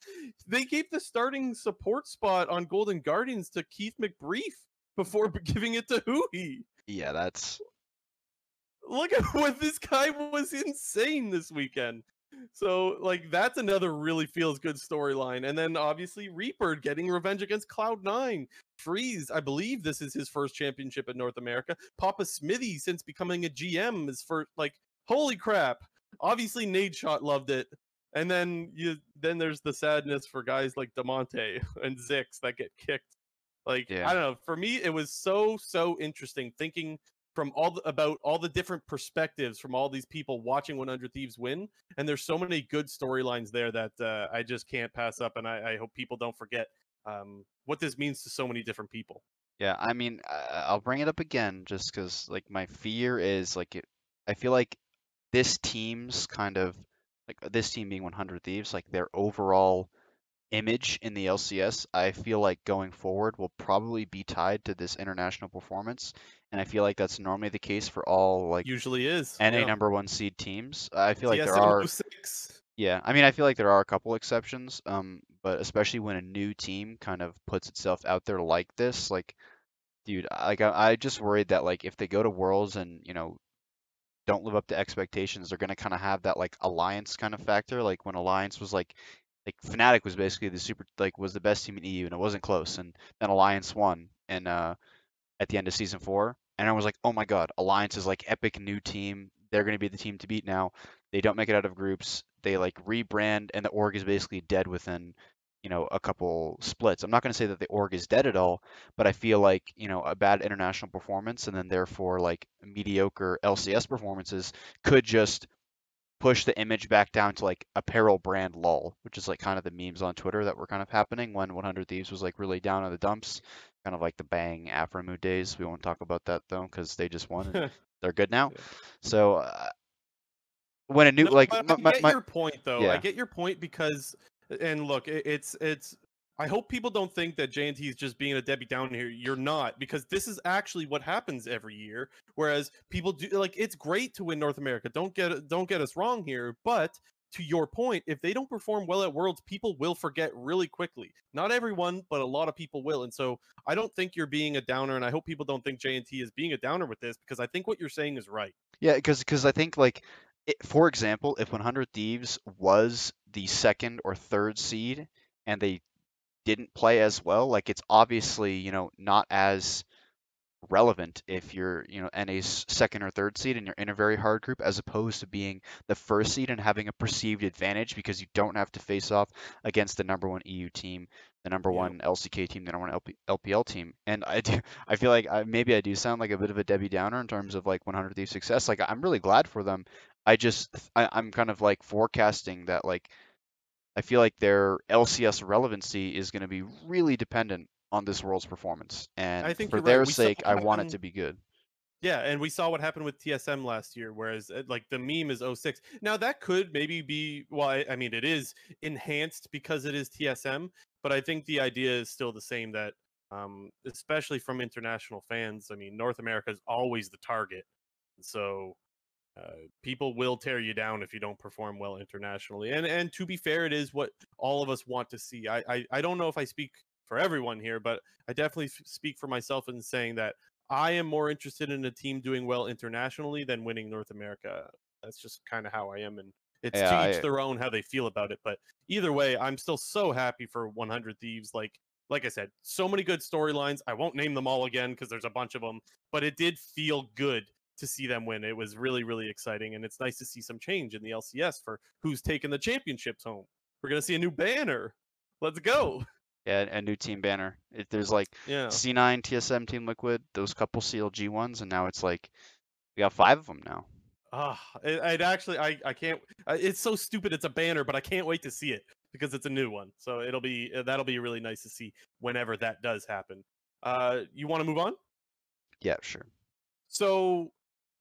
They gave the starting support spot on Golden Guardians to Keith McBrief before giving it to Huhi. Yeah, that's look at what this guy was insane this weekend. So like that's another really feels good storyline. And then obviously Reaper getting revenge against Cloud9. Freeze, I believe this is his first championship in North America. Papa Smithy since becoming a GM is for like holy crap. Obviously Nadeshot loved it. And then you then there's the sadness for guys like Damonte and Zikz that get kicked. Like yeah. I don't know. For me, it was so so interesting thinking from all the, about all the different perspectives from all these people watching 100 Thieves win, and there's so many good storylines there that uh, I just can't pass up, and I, I hope people don't forget um, what this means to so many different people. Yeah, I mean, I'll bring it up again just because, like, my fear is like, it, I feel like this team's kind of like this team being 100 Thieves, like their overall image in the LCS, I feel like going forward will probably be tied to this international performance, and I feel like that's normally the case for all like usually is NA yeah. number one seed teams. I feel like there are six. yeah, I mean I feel like there are a couple exceptions, um, but especially when a new team kind of puts itself out there like this, like dude, like I, I just worried that like if they go to Worlds and you know don't live up to expectations, they're gonna kind of have that like alliance kind of factor, like when Alliance was like like Fnatic was basically the super like was the best team in EU and it wasn't close and then Alliance won and uh at the end of season four and I was like oh my god Alliance is like epic new team. They're going to be the team to beat now. They don't make it out of groups. They like rebrand and the org is basically dead within you know a couple splits. I'm not going to say that the org is dead at all but I feel like you know a bad international performance and then therefore like mediocre LCS performances could just push the image back down to like apparel brand lull, which is like kind of the memes on Twitter that were kind of happening when 100 Thieves was like really down in the dumps, kind of like the Bang Aphromoo days. We won't talk about that though because they just won and they're good now. So uh, when a new no, like I my, get my, your point though. Yeah. I get your point because and look, it's it's I hope people don't think that JNT is just being a Debbie Downer here. You're not, because this is actually what happens every year. Whereas people do like it's great to win North America. Don't get don't get us wrong here, but to your point, if they don't perform well at Worlds, people will forget really quickly. Not everyone, but a lot of people will. And so I don't think you're being a downer, and I hope people don't think JNT is being a downer with this because I think what you're saying is right. Yeah, because because I think like it, for example, if 100 Thieves was the second or third seed and they didn't play as well, like it's obviously, you know, not as relevant if you're, you know, NA's second or third seed and you're in a very hard group as opposed to being the first seed and having a perceived advantage because you don't have to face off against the number one EU team, the number yeah. one LCK team, the number one LP, LPL team. And I do, I feel like I, maybe I do sound like a bit of a Debbie Downer in terms of like 100 Thieves success. Like I'm really glad for them. I just, I, I'm kind of like forecasting that like I feel like their LCS relevancy is going to be really dependent on this world's performance. And I think for their right. sake, I want it to be good. Yeah, and we saw what happened with TSM last year, whereas uh, like the meme is 06. Now that could maybe be why I mean it is enhanced because it is TSM, but I think the idea is still the same that um, especially from international fans, I mean North America is always the target. So uh, people will tear you down if you don't perform well internationally. And and to be fair, it is what all of us want to see. I I, I don't know if I speak for everyone here, but I definitely f- speak for myself in saying that I am more interested in a team doing well internationally than winning North America. That's just kind of how I am, and it's yeah, to each I... their own how they feel about it. But either way, I'm still so happy for 100 Thieves. Like like I said, so many good storylines. I won't name them all again because there's a bunch of them, but it did feel good to see them win. It was really, really exciting, and it's nice to see some change in the LCS for who's taking the championships home. We're gonna see a new banner. Let's go. Yeah, a new team banner. It, there's like Yeah. C9, TSM, Team Liquid, those couple CLG ones, and now it's like we got five of them now. Ah, it, it actually, I, I can't. uh, It's so stupid. It's a banner, but I can't wait to see it because it's a new one. So it'll be uh, that'll be really nice to see whenever that does happen. Uh, you want to move on? Yeah, sure. So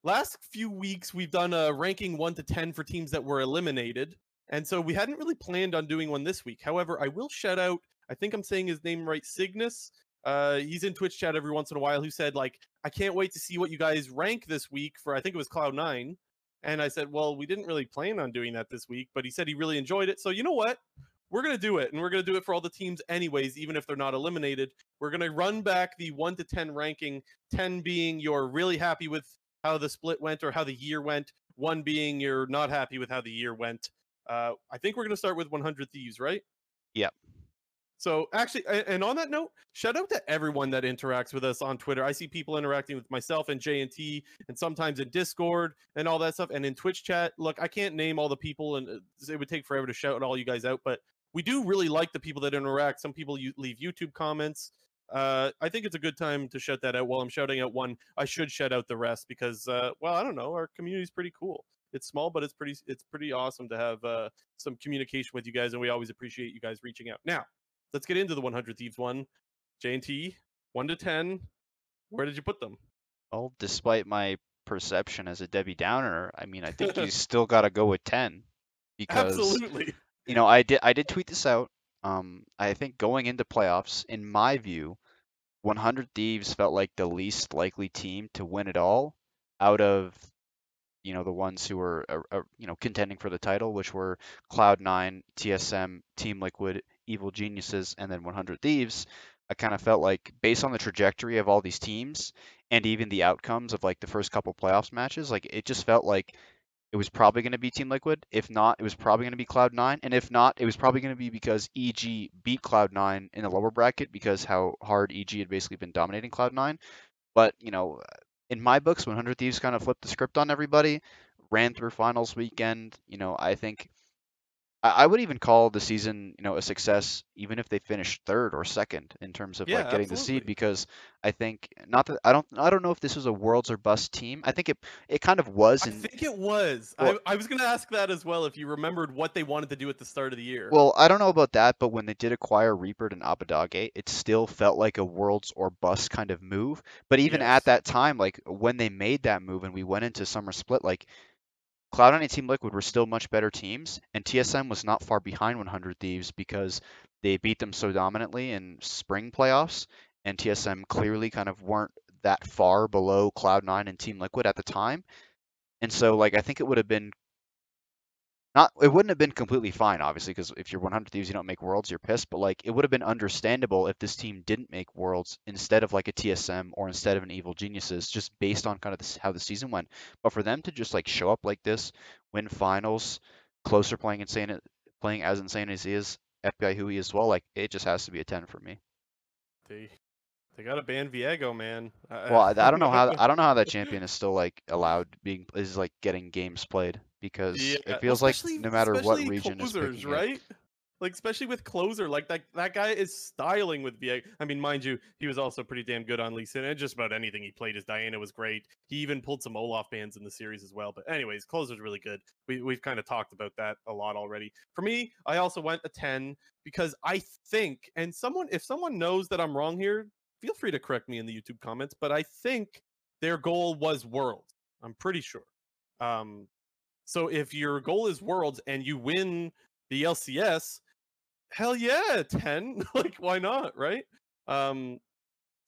last few weeks we've done a ranking one to ten for teams that were eliminated, and so we hadn't really planned on doing one this week. However, I will shout out. I think I'm saying his name right, Cygnus. Uh, he's in Twitch chat every once in a while. Who said like, I can't wait to see what you guys rank this week for. I think it was Cloud Nine, and I said, well, we didn't really plan on doing that this week, but he said he really enjoyed it. So you know what? We're gonna do it, and we're gonna do it for all the teams anyways, even if they're not eliminated. We're gonna run back the one to ten ranking 10 being you're really happy with how the split went or how the year went, one being you're not happy with how the year went. Uh, I think we're going to start with 100 Thieves, right? Yep. So actually, and on that note, shout out to everyone that interacts with us on Twitter. I see people interacting with myself and J and T, and sometimes in Discord and all that stuff, and in Twitch chat. Look, I can't name all the people, and uh, it would take forever to shout all you guys out, but we do really like the people that interact. Some people you leave YouTube comments. Uh, I think it's a good time to shout that out. While I'm shouting out one, I should shout out the rest because, uh, well, I don't know, our community's pretty cool. It's small, but it's pretty it's pretty awesome to have uh, some communication with you guys, and we always appreciate you guys reaching out. Now, let's get into the 100 Thieves one. J and T, one to ten. Where did you put them? Well, despite my perception as a Debbie Downer, I mean, I think you still got to go with 10 because Absolutely. you know, I did I did tweet this out. Um, I think going into playoffs, in my view, 100 Thieves felt like the least likely team to win it all out of you know the ones who were uh, uh, you know contending for the title, which were Cloud9, TSM, Team Liquid, Evil Geniuses, and then 100 Thieves. I kind of felt like based on the trajectory of all these teams and even the outcomes of like the first couple playoffs matches, like it just felt like it was probably going to be Team Liquid. If not, it was probably going to be Cloud9. And if not, it was probably going to be because EG beat Cloud9 in the lower bracket because how hard EG had basically been dominating Cloud9. But, you know, in my books, 100 Thieves kind of flipped the script on everybody, ran through finals weekend. You know, I think I, would even call the season, you know, a success, even if they finished third or second in terms of Yeah, like getting the seed, because I think not that I don't I don't know if this was a worlds or bust team. I think it it kind of was, I think it was. Well- I, I was going to ask that as well if you remembered what they wanted to do at the start of the year. Well, I don't know about that, but when they did acquire Reaper and Abbedagge, it still felt like a worlds or bust kind of move. But even Yes. at that time, like when they made that move and we went into summer split, like Cloud9 and Team Liquid were still much better teams, and TSM was not far behind 100 Thieves because they beat them so dominantly in spring playoffs, and TSM clearly kind of weren't that far below Cloud9 and Team Liquid at the time. And so, like, I think it would have been not it wouldn't have been completely fine obviously because if you're 100 thieves you don't make worlds you're pissed but like it would have been understandable if this team didn't make worlds instead of like a tsm or instead of an evil geniuses just based on kind of this, how the season went. But for them to just like show up like this win finals closer playing insane uh, playing as insane as he is fbi Huhi as well like it just has to be a 10 for me. They they got to ban Viego, man. Well i, I don't know how i don't know how that champion is still like allowed being is like getting games played because Yeah, it feels like no matter what region is closers, it. right? Like especially with closer, like that that guy is styling with Viego. I mean, mind you, he was also pretty damn good on Lee Sin, and just about anything he played. His Diana was great. He even pulled some Olaf bans in the series as well. But anyways, closer's really good. We we've kind of talked about that a lot already. For me, I also went a ten because I think, and someone if someone knows that I'm wrong here, feel free to correct me in the YouTube comments. But I think their goal was worlds. I'm pretty sure. Um, so if your goal is worlds and you win the LCS, hell yeah, 10. like why not, right? Um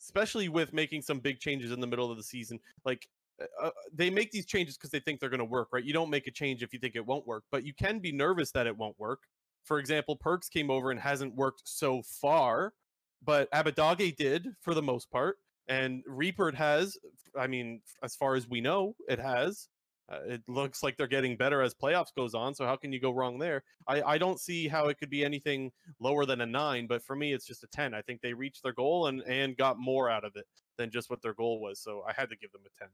especially with making some big changes in the middle of the season. Like uh, uh, they make these changes because they think they're going to work, right? You don't make a change if you think it won't work, but you can be nervous that it won't work. For example, Perkz came over and hasn't worked so far, but Abbedagge did for the most part, and Reaper has. I mean, as far as we know, it has. Uh, it looks like they're getting better as playoffs goes on. So how can you go wrong there? I, I don't see how it could be anything lower than a nine, but for me it's just a ten. I think they reached their goal and and got more out of it than just what their goal was. So I had to give them a ten.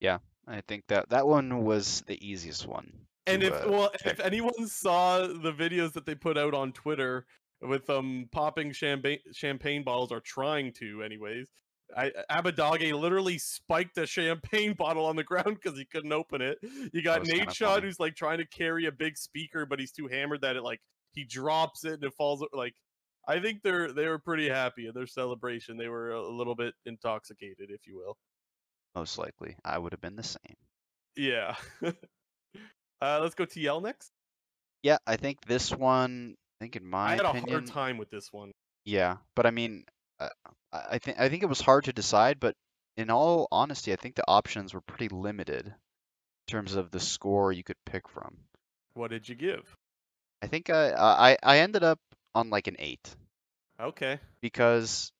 Yeah, I think that that one was the easiest one. And to, if uh, well, if anyone saw the videos that they put out on Twitter with um popping champagne champagne bottles or trying to, anyways. I, Abbedagge literally spiked a champagne bottle on the ground because he couldn't open it. You got Nate Nadeshot who's like trying to carry a big speaker, but he's too hammered that it like he drops it and it falls. Like I think they're they were pretty happy in their celebration. They were a little bit intoxicated, if you will. Most likely, I would have been the same. Yeah. uh, let's go TL next. Yeah, I think this one. I think in my I had opinion, a hard time with this one. Yeah, but I mean, I I think I think it was hard to decide, but in all honesty, I think the options were pretty limited in terms of the score you could pick from. What did you give? I think I I I ended up on like an eight Okay. because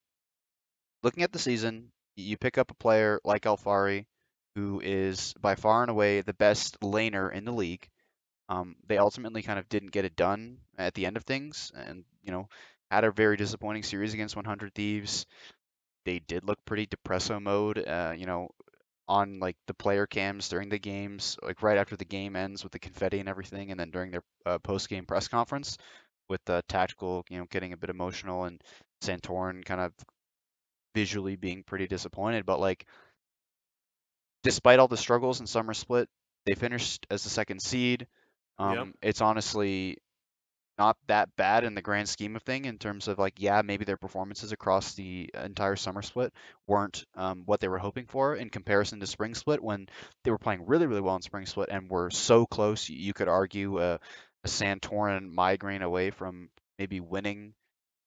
looking at the season, you pick up a player like Alphari, who is by far and away the best laner in the league. Um, they ultimately kind of didn't get it done at the end of things, and you know had a very disappointing series against 100 Thieves. They did look pretty depresso mode, uh, you know, on like the player cams during the games, like right after the game ends with the confetti and everything, and then during their uh, post game press conference with the tactical, you know, getting a bit emotional and Santorin kind of visually being pretty disappointed. But like, despite all the struggles in summer split, they finished as the second seed. Um, Yep. It's honestly not that bad in the grand scheme of thing in terms of like, yeah, maybe their performances across the entire summer split weren't um, what they were hoping for in comparison to spring split when they were playing really, really well in spring split and were so close. You, could argue uh, a Santorin migraine away from maybe winning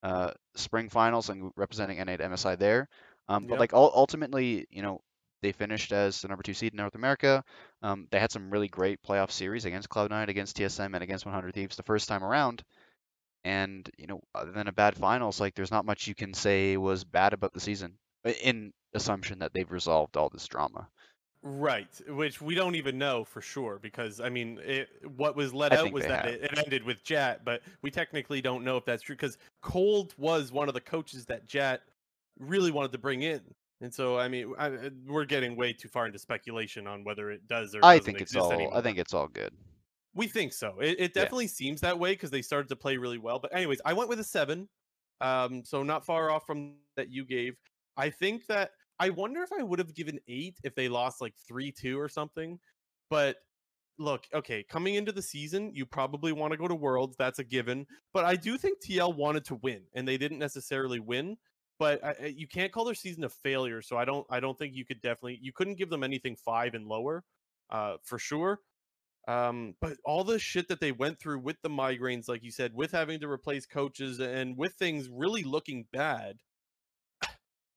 uh, spring finals and representing NA to MSI there. Um, but Yep. like ultimately, you know, they finished as the number two seed in North America. Um, they had some really great playoff series against Cloud9, against TSM, and against 100 Thieves the first time around. And you know, other than a bad finals, like there's not much you can say was bad about the season, in assumption that they've resolved all this drama. Right, which we don't even know for sure because I mean, it, what was let I out was that it, it ended with Jatt, but we technically don't know if that's true because Cold was one of the coaches that Jatt really wanted to bring in, and so I mean, I, I- we're getting way too far into speculation on whether it does or I think it's exist all. anymore. I think it's all good. We think so. It, it Yeah. definitely seems that way because they started to play really well. But anyways, I went with a seven, um, so not far off from that you gave. I think that I wonder if I would have given eight if they lost like three two or something. But look, okay, coming into the season, you probably want to go to Worlds. That's a given. But I do think TL wanted to win, and they didn't necessarily win. But I, you can't call their season a failure. So I don't. I don't think you could definitely. You couldn't give them anything five and lower, uh, for sure. Um, but all the shit that they went through with the migraines, like you said, with having to replace coaches and with things really looking bad,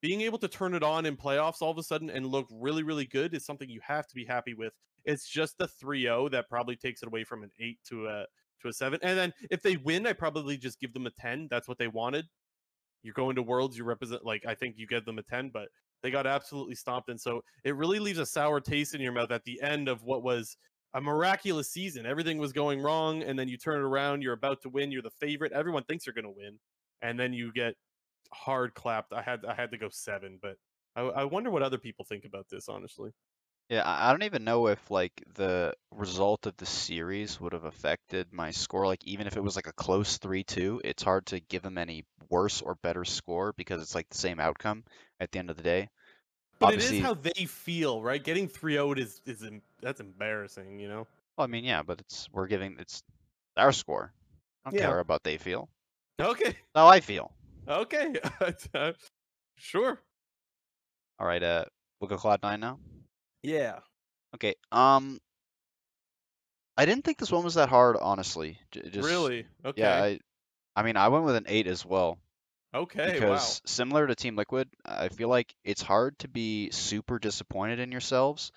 being able to turn it on in playoffs all of a sudden and look really, really good is something you have to be happy with. It's just the 3-0 that probably takes it away from an 8 to a to a 7. And then if they win, I probably just give them a 10. That's what they wanted. You're going to Worlds, you represent like I think you get them a 10, but they got absolutely stomped and so it really leaves a sour taste in your mouth at the end of what was a miraculous season. Everything was going wrong, and then you turn it around. You're about to win. You're the favorite. Everyone thinks you're going to win, and then you get hard clapped. I had I had to go seven, but I, I wonder what other people think about this. Honestly, Yeah, I don't even know if like the result of the series would have affected my score. Like even if it was like a close 3-2, it's hard to give them any worse or better score because it's like the same outcome at the end of the day. but Obviously- it is how they feel, right? Getting 3-0'd is is that's embarrassing, you know. Well, I mean, yeah, but it's we're giving it's our score. I don't Yeah. care about they feel. Okay, How I feel. okay, Uh, sure. All right, uh, we'll go Cloud Nine now. Yeah. Okay. Um, I didn't think this one was that hard, honestly. J- just really? Okay. Yeah, I, I mean, I went with an eight as well. okay. because similar to Team Liquid, I feel like it's hard to be super disappointed in yourselves.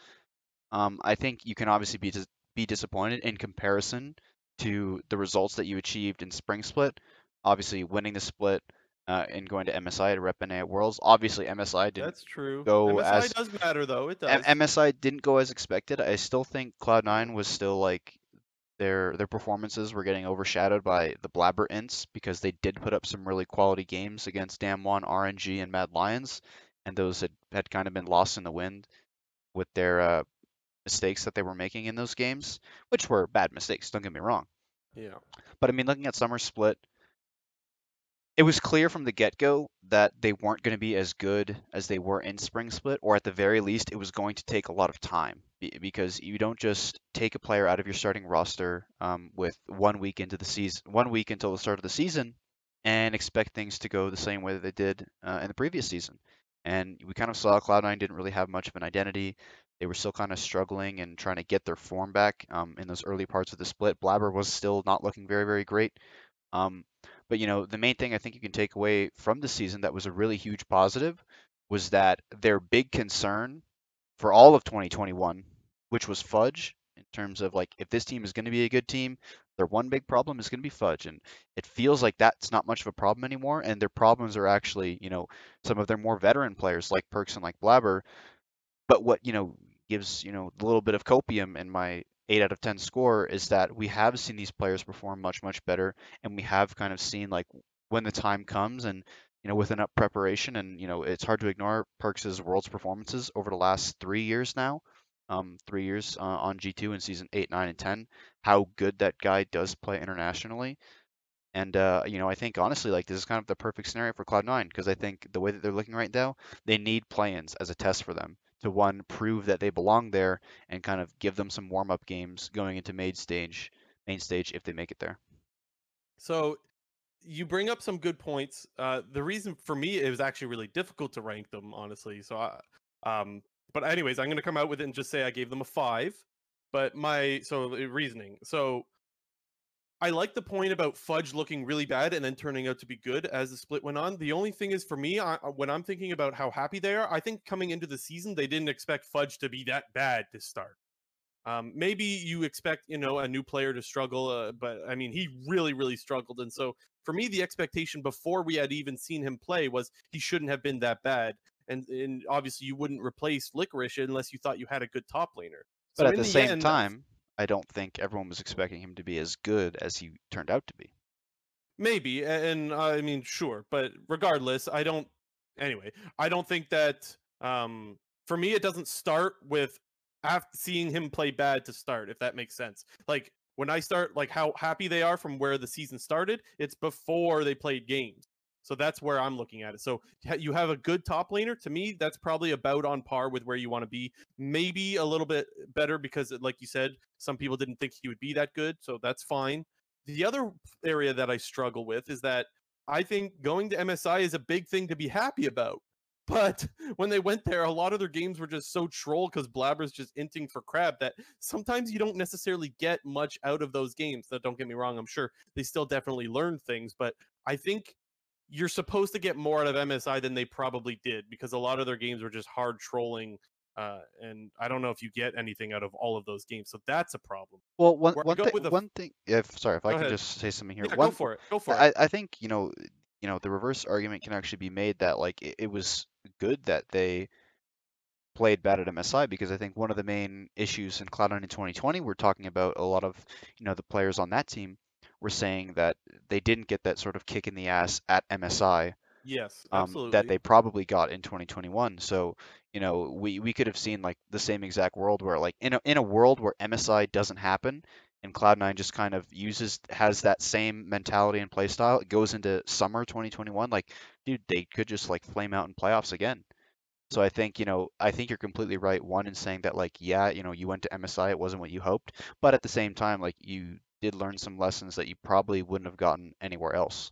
Um, I think you can obviously be dis- be disappointed in comparison to the results that you achieved in Spring Split. Obviously, winning the split uh, and going to MSI to rep NA at Worlds. Obviously, MSI didn't. That's true. go MSI as- does matter though. It M- does. MSI didn't go as expected. I still think Cloud9 was still like their their performances were getting overshadowed by the Blaber Ints because they did put up some really quality games against Damwon, RNG, and Mad Lions, and those had, had kind of been lost in the wind with their uh, mistakes that they were making in those games, which were bad mistakes. Don't get me wrong. yeah. But I mean, looking at Summer Split, it was clear from the get-go that they weren't going to be as good as they were in spring split or at the very least it was going to take a lot of time because you don't just take a player out of your starting roster um, with one week into the season one week until the start of the season and expect things to go the same way that they did uh, in the previous season. And we kind of saw cloud9 didn't really have much of an identity. They were still kind of struggling and trying to get their form back um, in those early parts of the split. Blaber was still not looking very very great. Um, but you know, the main thing I think you can take away from the season that was a really huge positive was that their big concern for all of 2021, which was fudge in terms of like if this team is going to be a good team, their one big problem is going to be fudge and it feels like that's not much of a problem anymore and their problems are actually, you know, some of their more veteran players like Perkz and like Blaber. But what, you know, gives, you know, a little bit of copium in my 8 out of 10 score is that we have seen these players perform much much better and we have kind of seen like when the time comes and you know with enough preparation and you know it's hard to ignore Perkz's world's performances over the last three years now um, three years uh, on G2 in season 8 9 and 10 how good that guy does play internationally and uh, you know I think honestly like this is kind of the perfect scenario for Cloud9 because I think the way that they're looking right now they need play-ins as a test for them to one prove that they belong there and kind of give them some warm up games going into main stage main stage if they make it there. So you bring up some good points. Uh, the reason for me it was actually really difficult to rank them honestly. So I, um, but anyways, I'm going to come out with it and just say I gave them a five. But my so reasoning. So I like the point about Fudge looking really bad and then turning out to be good as the split went on. The only thing is for me, I, uh, when I'm thinking about how happy they are, I think coming into the season, they didn't expect Fudge to be that bad to start. Um, maybe you expect, you know, a new player to struggle, uh, but I mean, he really, really struggled. And so for me, the expectation before we had even seen him play was he shouldn't have been that bad. And, and obviously, you wouldn't replace Licorice unless you thought you had a good top laner. But at the, the same end, time, I don't think everyone was expecting him to be as good as he turned out to be. Maybe, and I mean, sure, but regardless, I don't. Anyway, I don't think that. Um, for me, it doesn't start with after seeing him play bad to start. If that makes sense. Like when I start, like how happy they are from where the season started, it's before they played games. So that's where I'm looking at it. So you have a good top laner. To me, that's probably about on par with where you want to be. Maybe a little bit better because, like you said, some people didn't think he would be that good. So that's fine. The other area that I struggle with is that I think going to MSI is a big thing to be happy about. But when they went there, a lot of their games were just so troll because Blaber's just inting for crab that sometimes you don't necessarily get much out of those games. Now, don't get me wrong, I'm sure they still definitely learn things, but I think you're supposed to get more out of MSI than they probably did because a lot of their games were just hard trolling. Uh, and I don't know if you get anything out of all of those games, so that's a problem. Well, one, one thing, a... one thing. If sorry, if I can just say something here. Yeah, one, go for it. Go for I, it. I think you know, you know, the reverse argument can actually be made that like it, it was good that they played bad at MSI because I think one of the main issues in Cloud9 in 2020, we're talking about a lot of you know the players on that team were saying that they didn't get that sort of kick in the ass at MSI. Yes, um, that they probably got in 2021. So, you know, we, we could have seen like the same exact world where like in a, in a world where MSI doesn't happen and Cloud9 just kind of uses has that same mentality and playstyle, it goes into summer 2021. Like, dude, they could just like flame out in playoffs again. So I think, you know, I think you're completely right. One in saying that like, yeah, you know, you went to MSI, it wasn't what you hoped, but at the same time, like you did learn some lessons that you probably wouldn't have gotten anywhere else.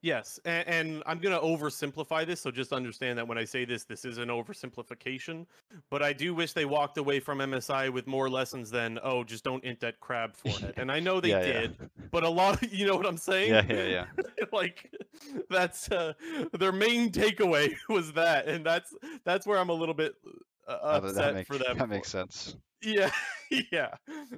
Yes, and, and I'm going to oversimplify this, so just understand that when I say this, this is an oversimplification. But I do wish they walked away from MSI with more lessons than, oh, just don't int that crab forehead. And I know they yeah, did, yeah. but a lot of, you know what I'm saying? Yeah, yeah, yeah. like that's uh, their main takeaway was that, and that's that's where I'm a little bit uh, upset that make, for them. That makes sense. Yeah, yeah.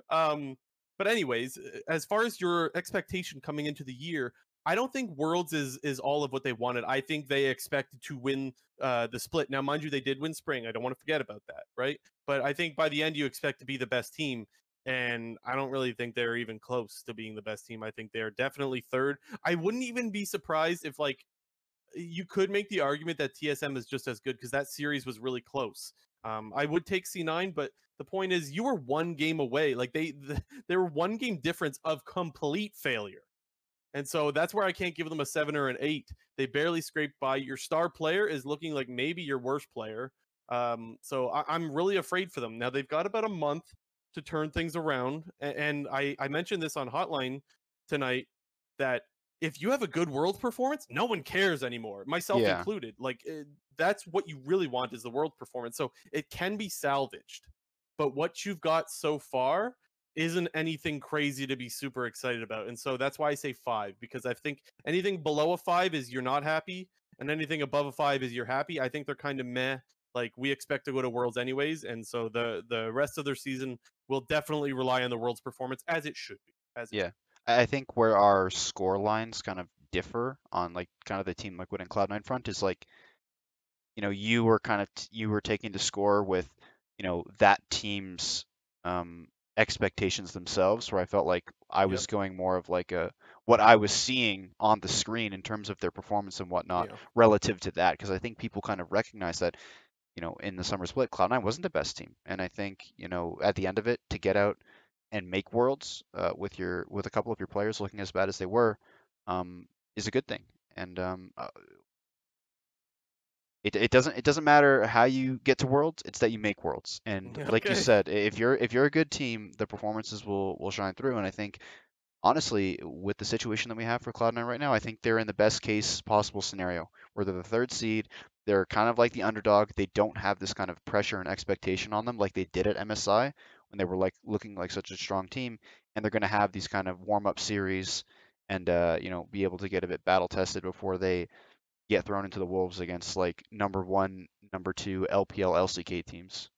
Um, but anyways, as far as your expectation coming into the year, I don't think Worlds is is all of what they wanted. I think they expected to win uh, the split. Now, mind you, they did win Spring. I don't want to forget about that, right? But I think by the end, you expect to be the best team, and I don't really think they're even close to being the best team. I think they're definitely third. I wouldn't even be surprised if like you could make the argument that TSM is just as good because that series was really close. Um, I would take C9, but the point is you were one game away. Like they, the, they were one game difference of complete failure. And so that's where I can't give them a seven or an eight. They barely scraped by. Your star player is looking like maybe your worst player. Um, so I, am really afraid for them. Now they've got about a month to turn things around. And, and I, I mentioned this on Hotline tonight that if you have a good world performance, no one cares anymore, myself yeah. included. Like eh, that's what you really want is the world performance. So it can be salvaged. But what you've got so far isn't anything crazy to be super excited about. And so that's why I say 5 because I think anything below a 5 is you're not happy and anything above a 5 is you're happy. I think they're kind of meh like we expect to go to worlds anyways and so the the rest of their season will definitely rely on the world's performance as it should be as yeah I think where our score lines kind of differ on like kind of the team Liquid and Cloud9 front is like, you know, you were kind of t- you were taking the score with, you know, that team's um, expectations themselves. Where I felt like I was yep. going more of like a what I was seeing on the screen in terms of their performance and whatnot yeah. relative to that, because I think people kind of recognize that. You know, in the summer split, Cloud9 wasn't the best team, and I think you know at the end of it, to get out and make worlds uh, with your with a couple of your players looking as bad as they were um, is a good thing. And um, uh, it it doesn't it doesn't matter how you get to worlds; it's that you make worlds. And okay. like you said, if you're if you're a good team, the performances will will shine through. And I think honestly, with the situation that we have for Cloud9 right now, I think they're in the best case possible scenario where they're the third seed. They're kind of like the underdog. They don't have this kind of pressure and expectation on them like they did at MSI, when they were like looking like such a strong team, and they're going to have these kind of warm up series and uh, you know be able to get a bit battle tested before they get thrown into the wolves against like number one, number two LPL LCK teams.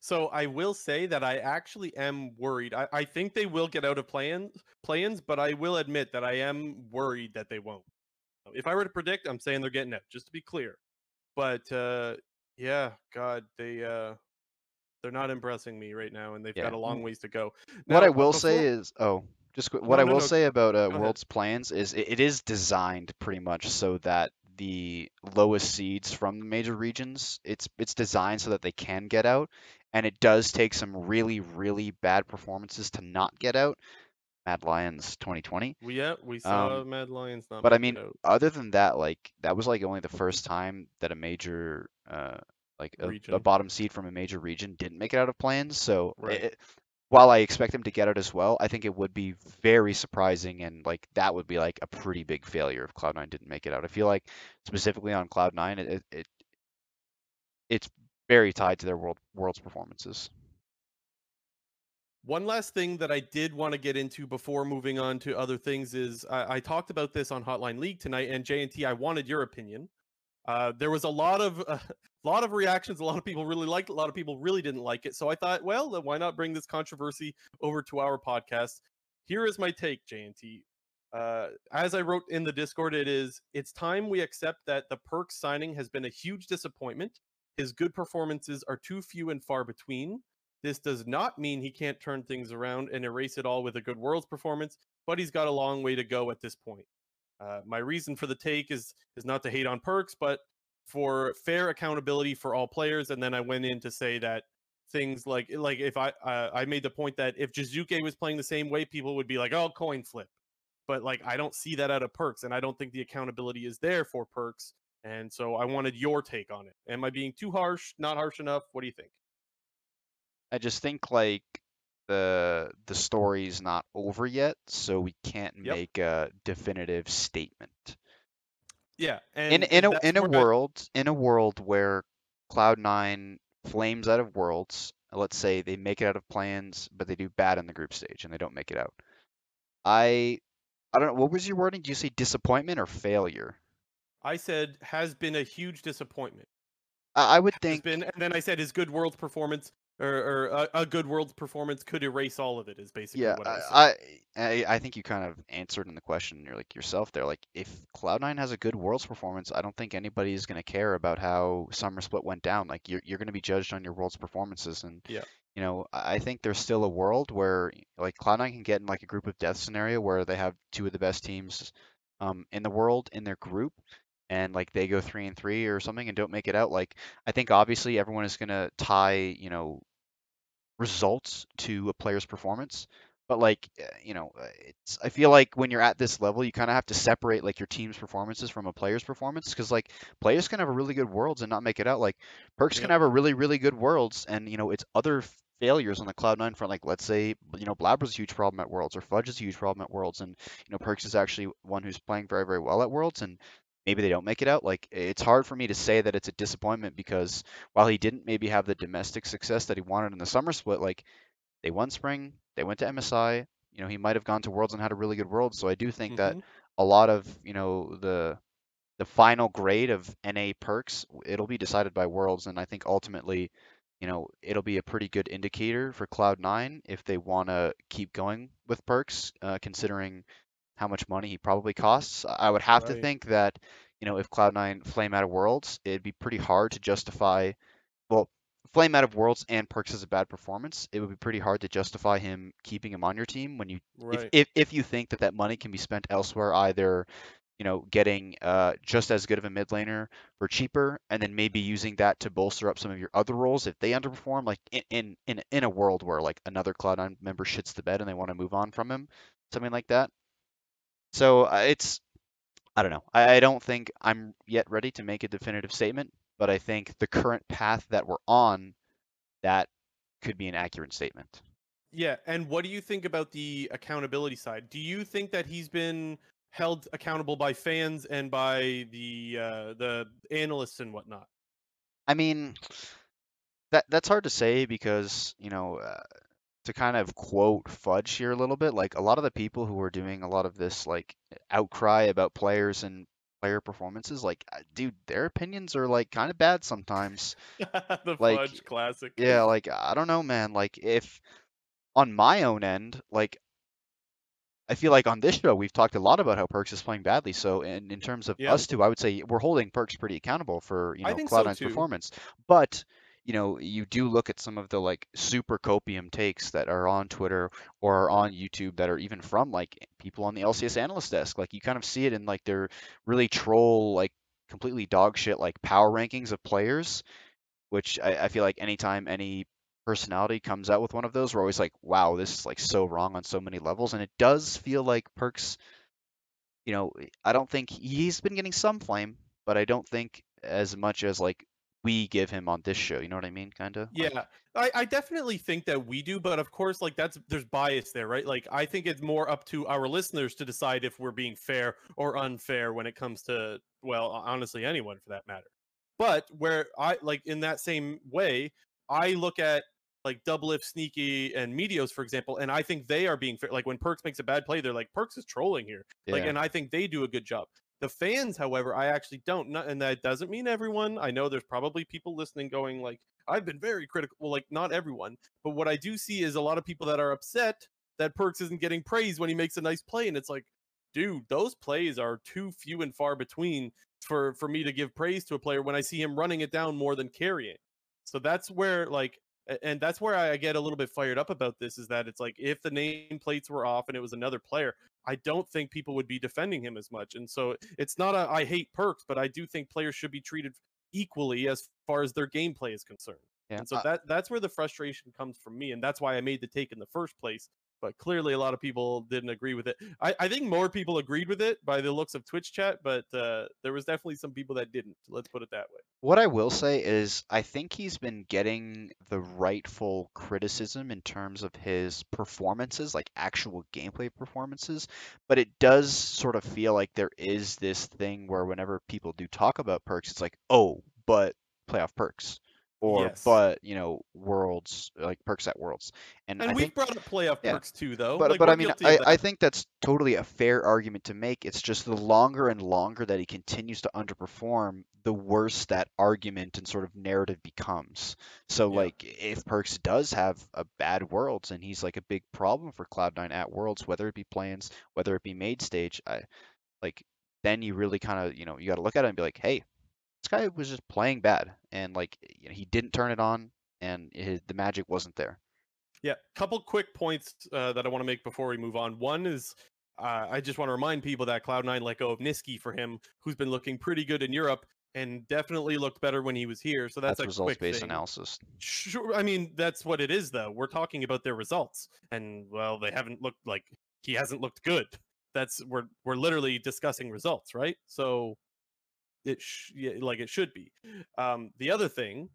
So I will say that I actually am worried. I, I think they will get out of play-ins, play-ins, but I will admit that I am worried that they won't. If I were to predict, I'm saying they're getting out, just to be clear. But uh, yeah, God, they uh, they're not impressing me right now, and they've yeah. got a long ways to go. Now, what I will before... say is, oh, just what no, I will no, say about uh, World's plans is it, it is designed pretty much so that the lowest seeds from the major regions, it's it's designed so that they can get out, and it does take some really really bad performances to not get out. Mad Lions 2020. We yeah, we saw um, Mad Lions not. But I mean, other than that, like that was like only the first time that a major uh, like a, a, bottom seed from a major region didn't make it out of play-ins. So right. it, while I expect them to get it as well, I think it would be very surprising and like that would be like a pretty big failure if Cloud9 didn't make it out. I feel like specifically on Cloud9, it, it it's very tied to their world world's performances. One last thing that I did want to get into before moving on to other things is I, I talked about this on Hotline League tonight, and JNT, I wanted your opinion. Uh, there was a lot of uh, a lot of reactions. A lot of people really liked it. A lot of people really didn't like it. So I thought, well, then why not bring this controversy over to our podcast? Here is my take, JNT. Uh, as I wrote in the Discord, it is it's time we accept that the Perkz signing has been a huge disappointment. His good performances are too few and far between. This does not mean he can't turn things around and erase it all with a good Worlds performance, but he's got a long way to go at this point. Uh, my reason for the take is is not to hate on Perkz, but for fair accountability for all players. And then I went in to say that things like like if I uh, I made the point that if Jiizuke was playing the same way, people would be like, oh, coin flip. But like I don't see that out of Perkz, and I don't think the accountability is there for Perkz. And so I wanted your take on it. Am I being too harsh? Not harsh enough? What do you think? I just think like the the story's not over yet, so we can't yep. make a definitive statement. Yeah, in in a in a world I... in a world where Cloud Nine flames out of worlds, let's say they make it out of play-ins, but they do bad in the group stage and they don't make it out. I I don't know what was your wording? Do you say disappointment or failure? I said has been a huge disappointment. I, I would think. Been, and then I said his good world performance or, or a, a, good world performance could erase all of it is basically yeah, what I, I, I I think you kind of answered in the question you're like yourself there like if Cloud9 has a good worlds performance I don't think anybody is going to care about how Summer Split went down like you're you're going to be judged on your worlds performances and yeah. you know I think there's still a world where like Cloud9 can get in like a group of death scenario where they have two of the best teams um, in the world in their group and like they go three and three or something and don't make it out like i think obviously everyone is going to tie you know results to a player's performance. But like, uh, you know, uh, it's I feel like when you're at this level, you kind of have to separate like your team's performances from a player's performance because like players can have a really good worlds and not make it out. Like Perkz Yep. can have a really really good worlds and you know it's other failures on the Cloud9 front. Like let's say you know Blaber's a huge problem at Worlds or Fudge is a huge problem at Worlds, and you know Perkz is actually one who's playing very very well at Worlds and maybe they don't make it out. Like it's hard for me to say that it's a disappointment because while he didn't maybe have the domestic success that he wanted in the summer split, like they won spring, they went to MSI. You know, he might have gone to Worlds and had a really good World. So I do think that Mhm. a lot of you know the the final grade of NA Perkz it'll be decided by Worlds, and I think ultimately, you know, it'll be a pretty good indicator for Cloud9 if they want to keep going with Perkz, uh, considering how much money he probably costs. I would have to think that you know if Cloud9 flame out of Worlds, it'd be pretty hard to justify. Well, flame out of Worlds and Perkz has a bad performance. It would be pretty hard to justify him keeping him on your team when you if, Right. if if you think that that money can be spent elsewhere, either you know getting uh, just as good of a mid laner for cheaper, and then maybe using that to bolster up some of your other roles if they underperform, like in in in, in a world where like another Cloud9 member shits the bed and they want to move on from him, something like that. So uh, it's I don't know. I, I don't think I'm yet ready to make a definitive statement, but I think the current path that we're on, that could be an accurate statement. Yeah, and what do you think about the accountability side? Do you think that he's been held accountable by fans and by the uh, the analysts and whatnot? I mean, that that's hard to say because you know uh, to kind of quote Fudge here a little bit, like a lot of the people who are doing a lot of this like outcry about players and player performances, like uh, dude, their opinions are like kind of bad sometimes. the Like, fudge classic. Yeah, like I don't know, man. Like if on my own end, like I feel like on this show we've talked a lot about how Perkz is playing badly. So in, in terms of Yeah. us two, I would say we're holding Perkz pretty accountable for you know think Cloud9's too. performance. But you know, you do look at some of the like super copium takes that are on Twitter or are on YouTube that are even from like people on the LCS analyst desk. Like you kind of see it in like their really troll, like completely dog shit like power rankings of players, which I, I feel like anytime any personality comes out with one of those, we're always like, wow, this is like so wrong on so many levels. And it does feel like Perkz, you know, I don't think he's been getting some flame, but I don't think as much as like we give him on this show. You know what I mean? Kind of. Yeah, I, I definitely think that we do, but of course, like that's there's bias there, right? Like I think it's more up to our listeners to decide if we're being fair or unfair when it comes to, well, honestly, anyone for that matter. But where I like in that same way, I look at like Doublelift, Sneaky, and Meteos, for example, and I think they are being fair. Like when Perkz makes a bad play, they're like, Perkz is trolling here. Like, and I think they do a good job. The fans, however, I actually don't. Not, and that doesn't mean everyone. I know there's probably people listening going like, I've been very critical. Well, like not everyone, but what I do see is a lot of people that are upset that Perkz isn't getting praise when he makes a nice play, and it's like, dude, those plays are too few and far between for for me to give praise to a player when I see him running it down more than carrying. So that's where like and that's where I get a little bit fired up about this is that it's like if the nameplates were off and it was another player, I don't think people would be defending him as much. And so it's not a I hate Perkz, but I do think players should be treated equally as far as their gameplay is concerned. Yeah. And so that that's where the frustration comes from me, and that's why I made the take in the first place. But clearly, a lot of people didn't agree with it. I, I think more people agreed with it by the looks of Twitch chat, but uh, there was definitely some people that didn't. Let's put it that way. What I will say is, I think he's been getting the rightful criticism in terms of his performances, like actual gameplay performances. But it does sort of feel like there is this thing where whenever people do talk about Perkz, it's like, oh, but playoff Perkz, or Yes. but you know, worlds like Perkz at worlds. And, And we've think brought up playoff yeah. Perkz too, though. But Like, but I mean, I, I think that's totally a fair argument to make. It's just the longer and longer that he continues to underperform, the worse that argument and sort of narrative becomes. So Yeah. like, if Perkz does have a bad Worlds and he's like a big problem for Cloud9 at Worlds, whether it be play-ins, whether it be made stage, I like then you really kind of you know you got to look at it and be like, hey, this guy was just playing bad, and like you know, he didn't turn it on, and his, the magic wasn't there. Yeah, couple quick points uh, that I want to make before we move on. One is uh, I just want to remind people that Cloud9 let go of Nisqy for him, who's been looking pretty good in Europe. and definitely looked better when he was here. So that's, That's a results quick based thing. analysis. Sure, I mean that's what it is though. We're talking about their results, and well, they haven't looked like he hasn't looked good. That's we're we're literally discussing results, right? So it sh- yeah, like it should be. Um, the other thing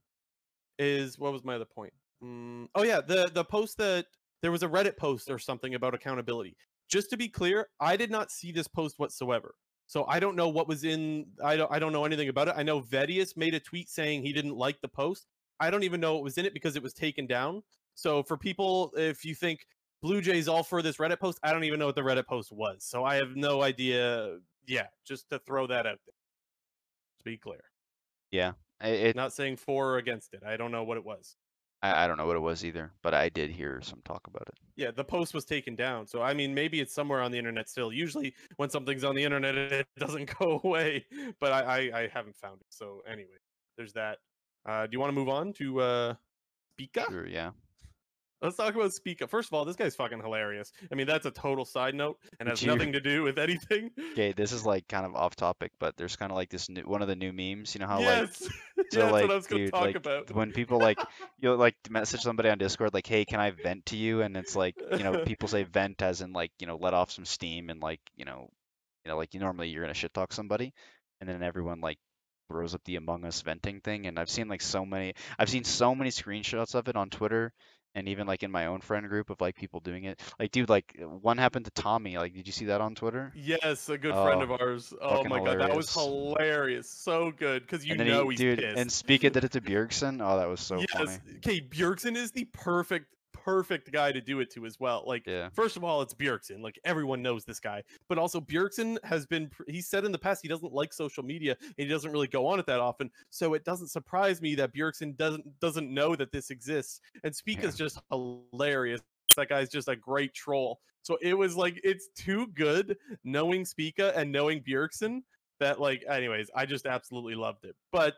is what was my other point? Mm, oh yeah, the the post that there was a Reddit post or something about accountability. Just to be clear, I did not see this post whatsoever. So I don't know what was in I don't I don't know anything about it. I know Vedius made a tweet saying he didn't like the post. I don't even know what was in it because it was taken down. So for people if you think Blue Jays all for this Reddit post, I don't even know what the Reddit post was. So I have no idea. Yeah, just to throw that out there. To be clear. Yeah, I- it, Not saying for or against it. I don't know what it was. I, I don't know what it was either, but I did hear some talk about it. Yeah, the post was taken down. So I mean, maybe it's somewhere on the internet still. Usually, when something's on the internet, it doesn't go away. But I, I, I haven't found it. So anyway, there's that. Uh, do you want to move on to uh, Spica? Sure, yeah. Let's talk about Spica. First of all, this guy's fucking hilarious. I mean, that's a total side note and has you- nothing to do with anything. Okay, this is like kind of off topic, but there's kind of like this new, one of the new memes. You know how like yes, so yeah, that's like what I was going to dude, talk like about. when people like you'll like message somebody on Discord like, "Hey, can I vent to you?" And it's like you know people say vent as in like you know let off some steam and like you know you know like you normally you're gonna shit talk somebody, and then everyone like throws up the Among Us venting thing, and I've seen like so many I've seen so many screenshots of it on Twitter. And even like in my own friend group of like people doing it, like dude, like one happened to Tommy. Like, did you see that on Twitter? Yes, a good friend Oh, of ours. Oh my god, that was hilarious. hilarious. So good because you know he, he's dude, pissed. and Spica did it to Bjergsen. Oh, that was so yes, funny. okay, Bjergsen is the perfect, perfect guy to do it to as well. Like, Yeah. first of all, it's Bjergsen. Like everyone knows this guy, but also Bjergsen has been. He said in the past he doesn't like social media and he doesn't really go on it that often. So it doesn't surprise me that Bjergsen doesn't doesn't know that this exists. And Spica's just hilarious. That guy's just a great troll. So it was like it's too good knowing Spica and knowing Bjergsen that like anyways, I just absolutely loved it. But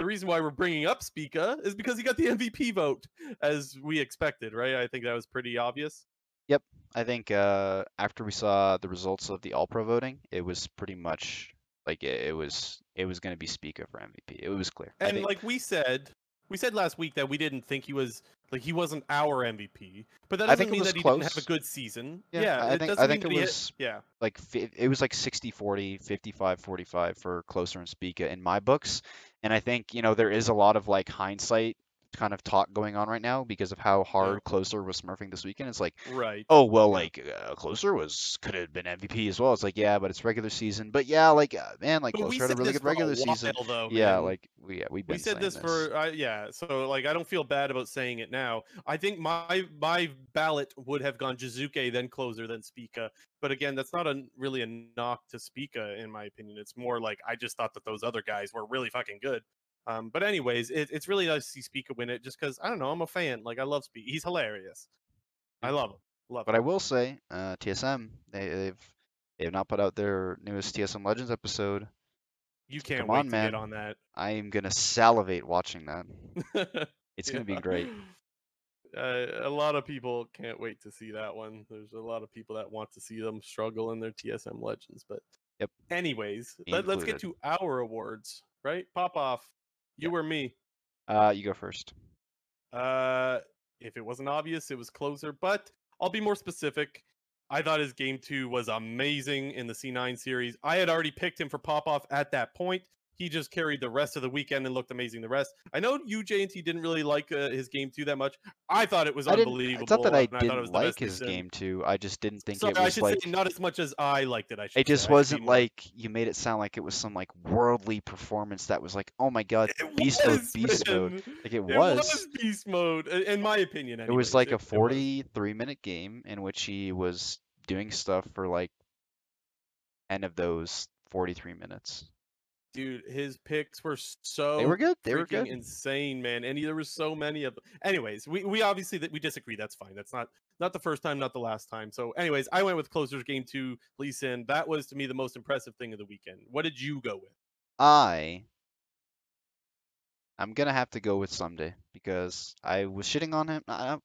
the reason why we're bringing up Spica is because he got the MVP vote as we expected, right? I think that was pretty obvious. Yep. I think uh, after we saw the results of the All Pro voting, it was pretty much like it, it was it was going to be Spica for MVP. It was clear. And like we said, we said last week that we didn't think he was like he wasn't our MVP, but that doesn't mean that he didn't have a good season. Yeah, Yeah, I it think- I doesn't think it he hit- was- yeah. like it was like 60-40, 55-45 for Closer and Spica in my books. And I think you know there is a lot of like hindsight kind of talk going on right now because of how hard Closer was smurfing this weekend. It's like Right. oh well like uh, closer was could have been mvp as well. It's like yeah but it's regular season. But yeah like uh, man like But we closer had a really this good regular season. though, yeah man. like we yeah, been we said saying this, for uh, yeah so like i don't feel bad about saying it now. I think my my ballot would have gone Jiizuke then closer than Spica but again that's not a really a knock to Spica in my opinion. It's more like i just thought that those other guys were really fucking good um but anyways it, it's really nice to see Spica win it just because i don't know i'm a fan like i love Spica he's hilarious i love him love but him. i will say uh tsm they, they've they have not put out their newest tsm legends episode you can't come wait on, to man. get on that i am gonna salivate watching that it's gonna be great Uh, a lot of people can't wait to see that one. There's a lot of people that want to see them struggle in their TSM Legends. But Yep. anyways, let, us get to our awards, right? Pop off. You or me? uh you go first Uh, if it wasn't obvious, it was closer. But I'll be more specific. I thought his game two was amazing in the C9 series. I had already picked him for pop off at that point. He just carried the rest of the weekend and looked amazing the rest. I know you, JNT, didn't really like uh, his game two that much. I thought it was I unbelievable. it's not that i and thought it didn't was like his he's game too i just didn't think Sorry, it I was should like say not as much as I liked it. I should it just I be wasn't like you made it sound like it was some like worldly performance that was like oh my god It beast mode was, beast mode like it It was was beast mode, in my opinion. It was like a. 43 minute game in which he was doing stuff for like 10 of those 43 minutes. Dude, his picks were so They were good. They were good. insane, man. And there were so many of them. Anyways, we, we obviously that we disagree. That's fine. That's not not the first time, not the last time. So, anyways, I went with closers game two, Lee Sin. That was to me the most impressive thing of the weekend. What did you go with? I I'm gonna have to go with Ssumday because I was shitting on him. I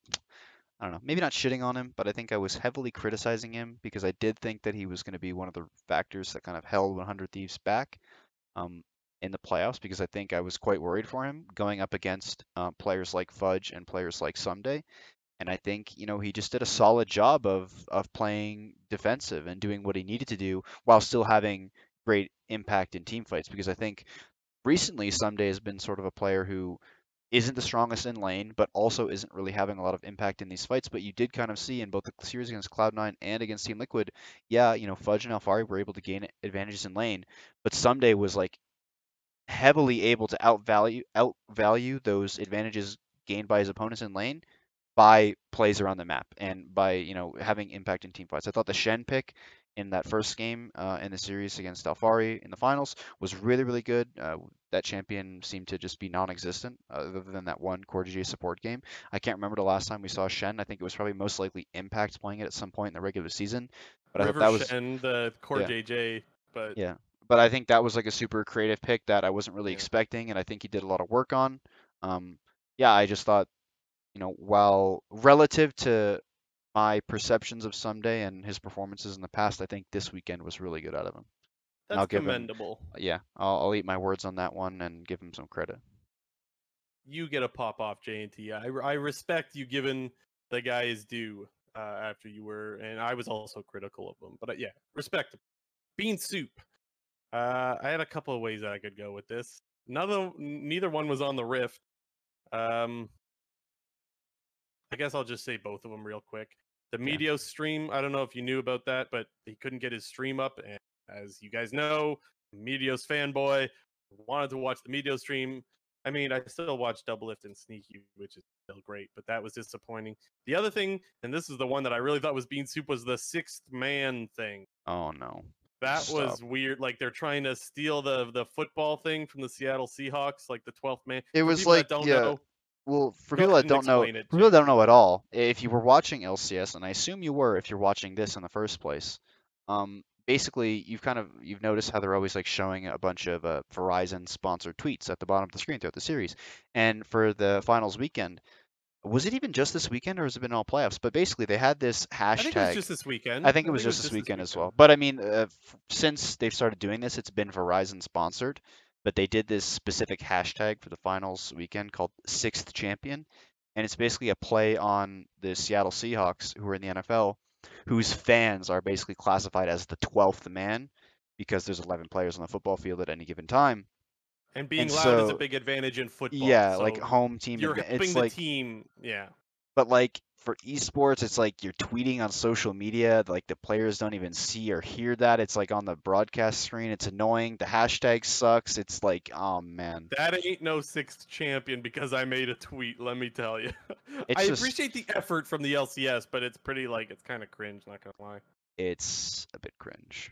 I don't know, maybe not shitting on him, but I think I was heavily criticizing him because I did think that he was going to be one of the factors that kind of held 100 Thieves back. Um, in the playoffs because I think I was quite worried for him going up against uh, players like Fudge and players like Ssumday. And I think, you know, he just did a solid job of of playing defensive and doing what he needed to do while still having great impact in team fights because I think recently Ssumday has been sort of a player who isn't the strongest in lane, but also isn't really having a lot of impact in these fights. But you did kind of see in both the series against Cloud9 and against Team Liquid, yeah, you know, Fudge and Alphari were able to gain advantages in lane, but Ssumday was like heavily able to outvalue outvalue those advantages gained by his opponents in lane by plays around the map and by you know having impact in team fights. I thought the Shen pick in that first game uh, in the series against Alphari in the finals was really really good. Uh, that champion seemed to just be non-existent other than that one Core support game. I can't remember the last time we saw Shen. I think it was probably most likely Impact playing it at some point in the regular season. But River I thought that was Shen, the Core yeah. JJ. But yeah, but I think that was like a super creative pick that I wasn't really yeah. expecting, and I think he did a lot of work on. Um, yeah, I just thought you know, while relative to my perceptions of Ssumday and his performances in the past, I think this weekend was really good out of him. That's I'll commendable. Him, yeah, I'll, I'll eat my words on that one and give him some credit. You get a pop off, JNT. I, I respect you giving the guy his due uh, after you were, and I was also critical of him. But uh, yeah, respect. Bean soup. Uh, I had a couple of ways that I could go with this. Neither, neither one was on the rift. Um, I guess I'll just say both of them real quick. The yeah. Stream, I don't know if you knew about that, but he couldn't get his stream up. And as you guys know, Meteos fanboy wanted to watch the Meteos stream. I mean, I still watch Doublelift and Sneaky, which is still great, but that was disappointing. The other thing, and this is the one that I really thought was Bean Soup, was the sixth man thing. Oh no. That Stop. was weird. Like they're trying to steal the the football thing from the Seattle Seahawks, like the twelfth man. It was like yeah. Know, well, for people that don't know, for people that don't know at all, if you were watching LCS, and I assume you were if you're watching this in the first place, um, basically you've kind of you've noticed how they're always like showing a bunch of uh, Verizon sponsored tweets at the bottom of the screen throughout the series. And for the finals weekend, was it even just this weekend or has it been all playoffs? But basically, they had this hashtag. I think it was just this weekend. I think it was, think just, it was this, just weekend this weekend as well. But I mean, uh, f- since they've started doing this, it's been Verizon sponsored but they did this specific hashtag for the finals weekend called Sixth Champion, and it's basically a play on the Seattle Seahawks, who are in the NFL, whose fans are basically classified as the 12th man because there's 11 players on the football field at any given time. And being and loud so, is a big advantage in football. Yeah, so like home team. You're helping the like, team. Yeah. But like for esports, it's like you're tweeting on social media, like the players don't even see or hear that. It's like on the broadcast screen. It's annoying. The hashtag sucks. It's like, oh man. That ain't no sixth champion because I made a tweet, let me tell you. I just, appreciate the effort from the LCS, but it's pretty like it's kind of cringe, not gonna lie. It's a bit cringe.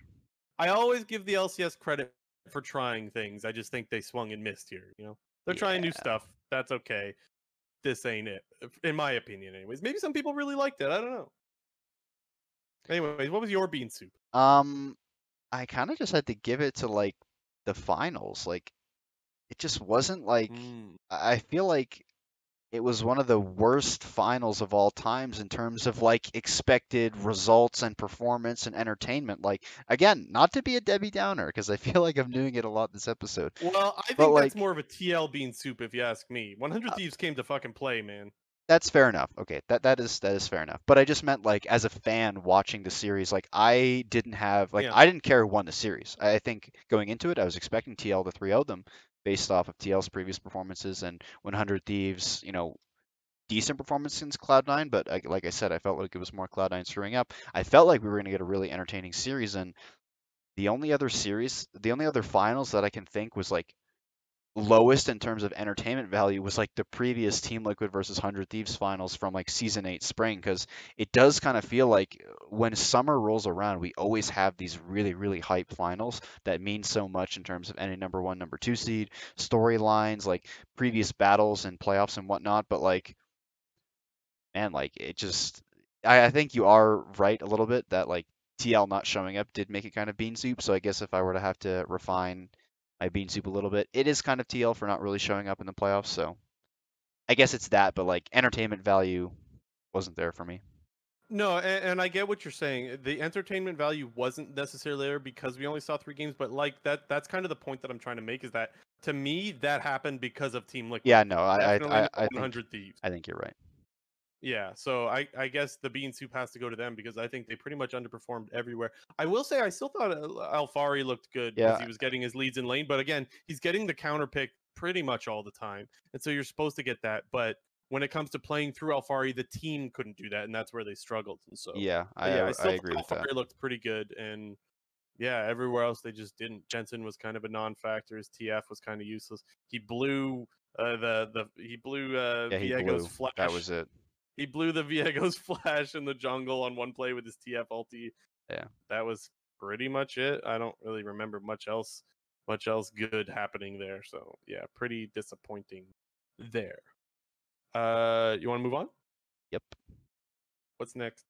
I always give the LCS credit for trying things. I just think they swung and missed here, you know. They're yeah. trying new stuff. That's okay this ain't it, in my opinion. Anyways, maybe some people really liked it. I don't know. Anyways, what was your bean soup? Um, I kind of just had to give it to like the finals. Like, it just wasn't like. Mm. I feel like it was one of the worst finals of all times in terms of like expected results and performance and entertainment. Like again, not to be a Debbie Downer because I feel like I'm doing it a lot this episode. Well, I think but, that's like, more of a TL bean soup if you ask me. 100 uh, Thieves came to fucking play, man. That's fair enough. Okay, that that is that is fair enough. But I just meant like as a fan watching the series, like I didn't have like yeah. I didn't care who won the series. I think going into it, I was expecting TL to 3-0 them based off of TL's previous performances and 100 Thieves, you know, decent performance since Cloud9, but I, like I said, I felt like it was more Cloud9 screwing up. I felt like we were going to get a really entertaining series, and the only other series, the only other finals that I can think was like lowest in terms of entertainment value was like the previous Team Liquid versus 100 Thieves finals from like season 8 spring because it does kind of feel like uh, when summer rolls around we always have these really really hype finals that mean so much in terms of any number 1 number 2 seed storylines like previous battles and playoffs and whatnot but like man like it just I, I think you are right a little bit that like TL not showing up did make it kind of bean soup so I guess if I were to have to refine my bean soup a little bit. It is kind of TL for not really showing up in the playoffs, so I guess it's that, but like entertainment value wasn't there for me. No, and, and I get what you're saying. The entertainment value wasn't necessarily there because we only saw three games, but like that that's kind of the point that I'm trying to make is that to me that happened because of Team Liquid. Yeah, no, I I I, I think Thieves. I think you're right. Yeah, so I, I guess the bean soup has to go to them because I think they pretty much underperformed everywhere. I will say I still thought Alphari looked good because Yeah. he was getting his leads in lane, but again, he's getting the counter pick pretty much all the time, and so you're supposed to get that. But when it comes to playing through Alphari, the team couldn't do that, and that's where they struggled. And so Yeah, I yeah, I, still I agree with that. Alphari looked pretty good, and yeah, everywhere else they just didn't. Jensen was kind of a non-factor. His TF was kind of useless. He blew uh, the the he blew uh, Yeah, he blew. flash. That was it. He blew the Viego's flash in the jungle on one play with his TF ulti. Yeah. That was pretty much it. I don't really remember much else much else good happening there. So yeah, pretty disappointing there. Uh you want to move on? Yep. What's next?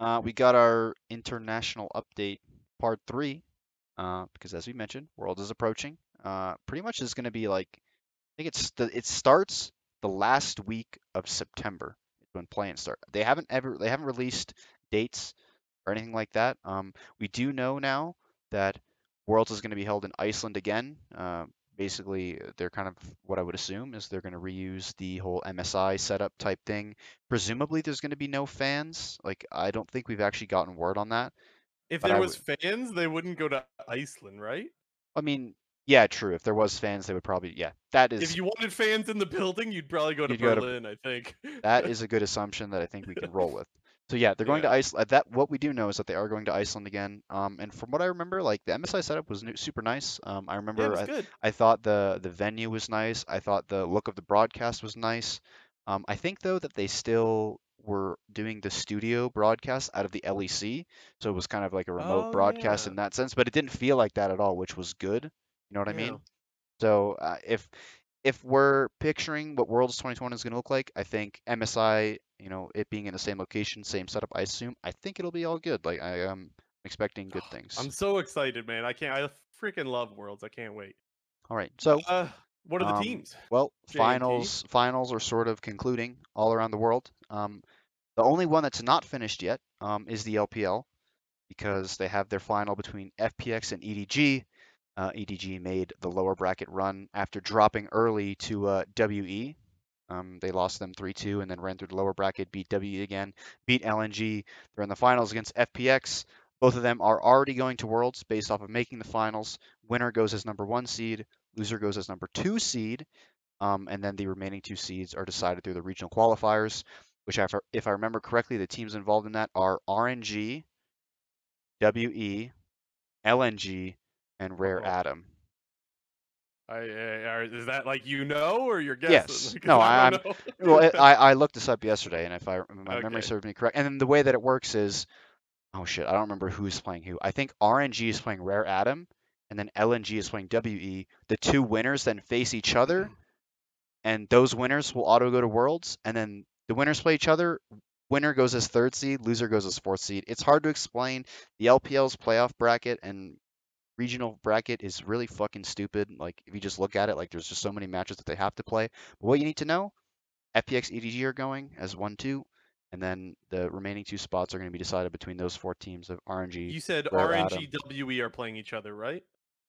Uh, we got our international update part three, uh, because as we mentioned, World is approaching. Uh, pretty much is going to be like, I think it's the it starts the last week of September when play-ins start. They haven't ever they haven't released dates or anything like that. Um, we do know now that Worlds is going to be held in Iceland again. Uh, basically, they're kind of what I would assume is they're going to reuse the whole MSI setup type thing presumably there's going to be no fans. Like I don't think we've actually gotten word on that. If But there I was fans, they wouldn't go to Iceland, right? I mean, yeah, true. If there was fans, they would probably yeah. That is If you wanted fans in the building, you'd probably go to You'd go to- Berlin, I think. that is a good assumption that I think we can roll with. So yeah, they're going to Iceland. That what we do know is that they are going to Iceland again. Um, and from what I remember, like the MSI setup was new, super nice. Um, I yeah, remember was I. I thought the the venue was nice. I thought the look of the broadcast was nice. Um, I think though that they still were doing the studio broadcast out of the LEC, so it was kind of like a remote Oh, broadcast yeah. in that sense. But it didn't feel like that at all, which was good. You know what I mean? So uh, if if we're picturing what Worlds 2020 is going to look like, I think MSI, you know, it being in the same location, same setup, I assume, I think it'll be all good. Like I am expecting good things. I'm so excited, man. I can't. I freaking love Worlds. I can't wait. All right, so. Uh, what are the Um, teams? Well, JMT. finals finals are sort of concluding all around the world. Um, the only one that's not finished yet um, is the LPL because they have their final between FPX and EDG. Uh, EDG made the lower bracket run after dropping early to uh, WE. Um, they lost them 3-2 and then ran through the lower bracket, beat WE again, beat LNG. They're in the finals against FPX. Both of them are already going to Worlds based off of making the finals. Winner goes as number one seed, loser goes as number two seed. Um, and then the remaining two seeds are decided through the regional qualifiers, which, if I, if I remember correctly, the teams involved in that are RNG, WE, LNG, and Rare Uh-oh. Atom. I, eh, I, I- is that like you know or you're guessing? Yes. No, I I'm- Well, it, I, I looked this up yesterday, and if I my memory Okay. serves me correct, and then the way that it works is, oh shit, I don't remember who's playing who. I think RNG is playing Rare Atom, and then LNG is playing WE. The two winners then face each other, and those winners will auto go to Worlds, and then the winners play each other. Winner goes as third seed, loser goes as fourth seed. It's hard to explain. The LPL's playoff bracket and regional bracket is really fucking stupid. Like if you just look at it, like there's just so many matches that they have to play. But what you need to know, FPX EDG are going as one two, and then the remaining two spots are going to be decided between those four teams of RNG. You said RNG WE are playing each other, right?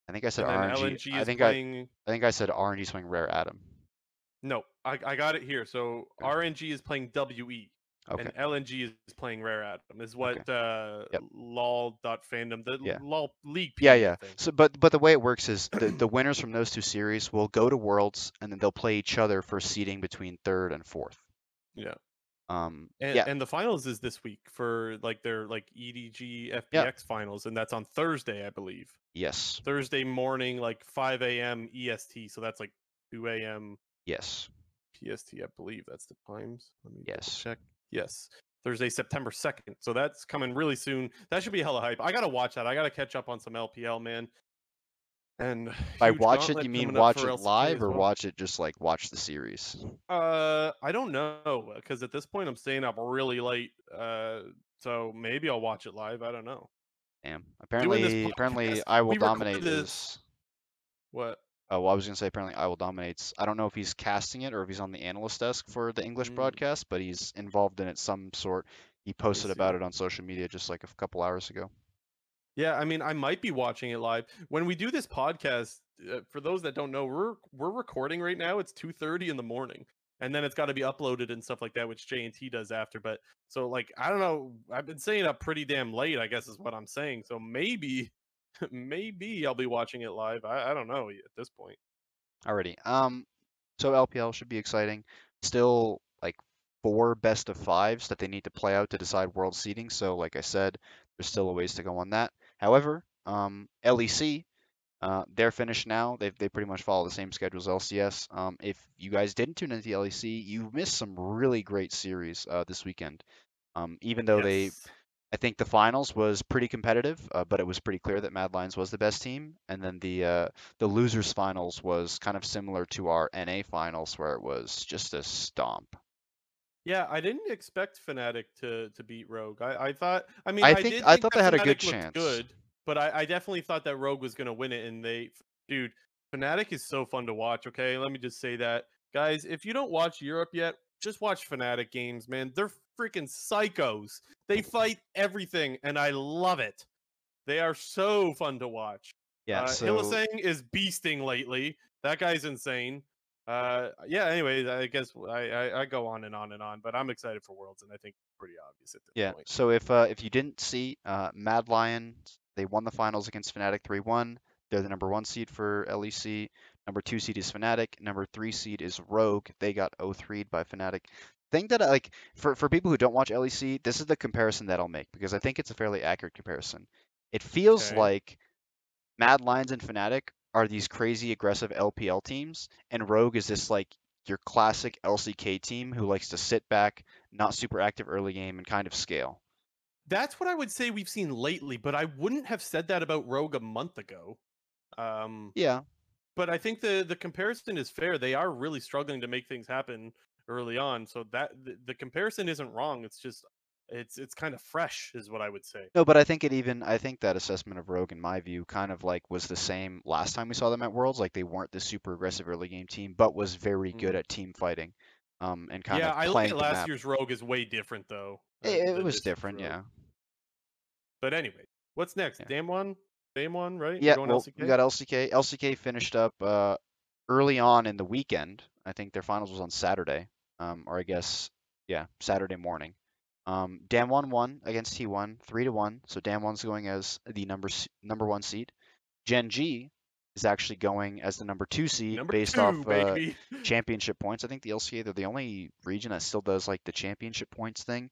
I think I said and RNG. I think I, playing. I think I said RNG playing Rare Atom. No, I, I got it here. So Okay. RNG is playing WE, Okay. and LNG is playing Rare Atom. Is what uh, Yep. fandom the Yeah. lol league. Yeah, yeah. thing. So, but but the way it works is the the winners from those two series will go to Worlds, and then they'll play each other for seeding between third and fourth. Yeah. Um, And, yeah, and the finals is this week for like their like EDG FPX Yeah. finals, and that's on Thursday, I believe. yes, Thursday morning, like 5 a.m. EST. So that's like 2 a.m. yes, PST, I believe that's the times. Let me Yes. check. Yes. Thursday, September 2nd. So that's coming really soon. That should be hella hype. I gotta watch that. I gotta catch up on some LPL, man. And By watch it, you mean watch it live as or watch it just like watch the series? Uh, I don't know because at this point I'm staying up really late. Uh, so maybe I'll watch it live. I don't know. Damn. this Apparently, apparently, IWillDominate this- is. What? Oh, well, I was gonna say apparently I will dominates. I don't know if he's casting it or if he's on the analyst desk for the English Mm. broadcast, but he's involved in it some sort. he posted about it on social media just like a couple hours ago. Yeah, I mean, I might be watching it live when we do this podcast. Uh, for those that don't know, we're we're recording right now. It's two thirty in the morning, and then it's got to be uploaded and stuff like that, which J and T does after. But so like, I don't know. I've been staying up pretty damn late. I guess is what I'm saying. So maybe, maybe I'll be watching it live. I, I don't know at this point. Already. Um, so LPL should be exciting. Still like four best of fives that they need to play out to decide world seeding. So like I said, there's still a ways to go on that. However, um, LEC, uh, they're finished now. They they pretty much follow the same schedule as LCS. Um, if you guys didn't tune into the LEC, you missed some really great series uh, this weekend. Um, even though they Yes. I think the finals was pretty competitive, uh, but it was pretty clear that Mad Lions was the best team. And then the uh, the losers finals was kind of similar to our NA finals, where it was just a stomp. Yeah, I didn't expect Fnatic to to beat Rogue. I, I thought. I mean, I I, think- did I thought they had a good chance. Good, but I, I definitely thought that Rogue was gonna win it. And they, dude, Fnatic is so fun to watch. Okay, let me just say that, guys. If you don't watch Europe yet, just watch Fnatic games, man. They're freaking psychos. They fight everything, and I love it. They are so fun to watch. Yeah, uh, so is beasting lately. That guy's insane. Uh, yeah. Anyways, I guess I, I I go on and on and on, but I'm excited for Worlds, and I think it's pretty obvious at this yeah, point. so if uh, if you didn't see, uh, Mad Lion, they won the finals against Fnatic 3-1. They're the number one seed for LEC. Number two seed is Fnatic. Number three seed is Rogue. They got 0-3'd by Fnatic. Thing that I like for for people who don't watch LEC, this is the comparison that I'll make because I think it's a fairly accurate comparison. It feels Okay. like Mad Lions and Fnatic are these crazy aggressive LPL teams, and Rogue is this like your classic LCK team who likes to sit back, not super active early game, and kind of scale. That's what I would say we've seen lately, but I wouldn't have said that about Rogue a month ago. Um, Yeah, but I think the the comparison is fair. They are really struggling to make things happen early on, so that the, the comparison isn't wrong. It's just it's it's kind of fresh, is what I would say. no, but I think it even I think that assessment of Rogue, in my view, kind of like was the same last time we saw them at Worlds. Like they weren't the super aggressive early game team, but was very good at team fighting, um, and kind yeah, of I look at last map. year's Rogue is way different though. uh, It, it was different, Rogue. yeah. But anyway, what's next? Yeah. Damwon, Dame one, right? Yeah, going well, LCK? we got LCK. LCK finished up uh, early on in the weekend. I think their finals was on Saturday, um, or I guess, yeah, Saturday morning. Um, Damwon won against T1, three to one. So Dan Damwon's going as the number number one seed. Gen G is actually going as the number two seed Number based two, off uh, championship points. I think the LCK they're the only region that still does like the championship points thing.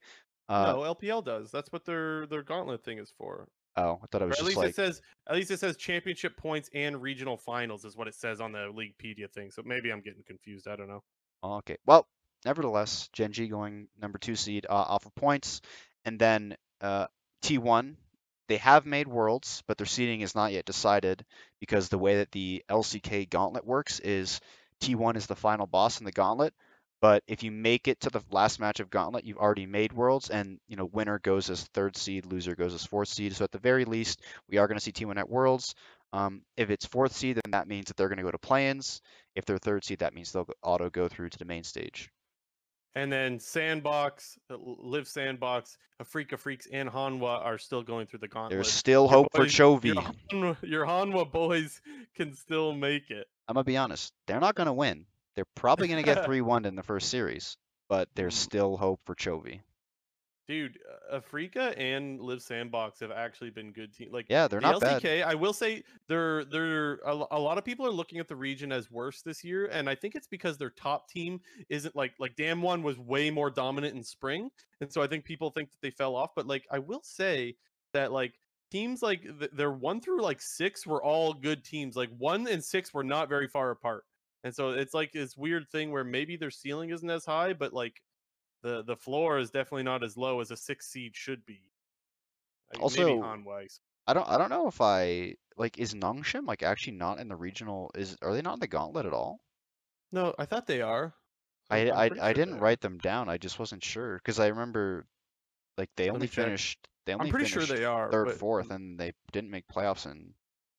Uh, no, LPL does. That's what their their gauntlet thing is for. oh, I thought it Or was at just least like it says at least it says championship points and regional finals is what it says on the Leaguepedia thing. So maybe I'm getting confused. I don't know. Okay. Well, nevertheless, Gen G going number two seed uh, off of points, and then uh, T1. They have made worlds, but their seeding is not yet decided because the way that the LCK gauntlet works is T1 is the final boss in the gauntlet. But if you make it to the last match of gauntlet, you've already made worlds, and you know winner goes as third seed, loser goes as fourth seed. So at the very least, we are going to see T1 at worlds. Um, if it's fourth seed, then that means that they're going to go to play-ins. If they're third seed, that means they'll auto go through to the main stage. And then Sandbox, uh, Live Sandbox, Afreeca Freecs, and Hanwha are still going through the gauntlet. There's still Your hope for Chovy. Your, your Hanwha boys can still make it. I'm gonna be honest. They're not gonna win. They're probably gonna get 3-1 in the first series, but there's Mm. still hope for Chovy. Dude, Afreeca and Live Sandbox have actually been good teams. Like Yeah, they're the not bad. LCK, I will say they're they're a, a lot of people are looking at the region as worse this year, and I think it's because their top team isn't like like Damwon was way more dominant in spring, and so I think people think that they fell off. But like I will say that like teams like th- their one through like six were all good teams. Like one and six were not very far apart, and so it's like this weird thing where maybe their ceiling isn't as high, but like the the floor is definitely not as low as a six seed should be. Like, Also. I don't I don't know if I like is Nongshim like actually not in the regional is are they not in the gauntlet at all? No, I thought they are. I I, pretty I sure didn't write them down. I just wasn't sure because I remember like they Let only finished they only I'm pretty sure they are. third but fourth and they didn't make playoffs and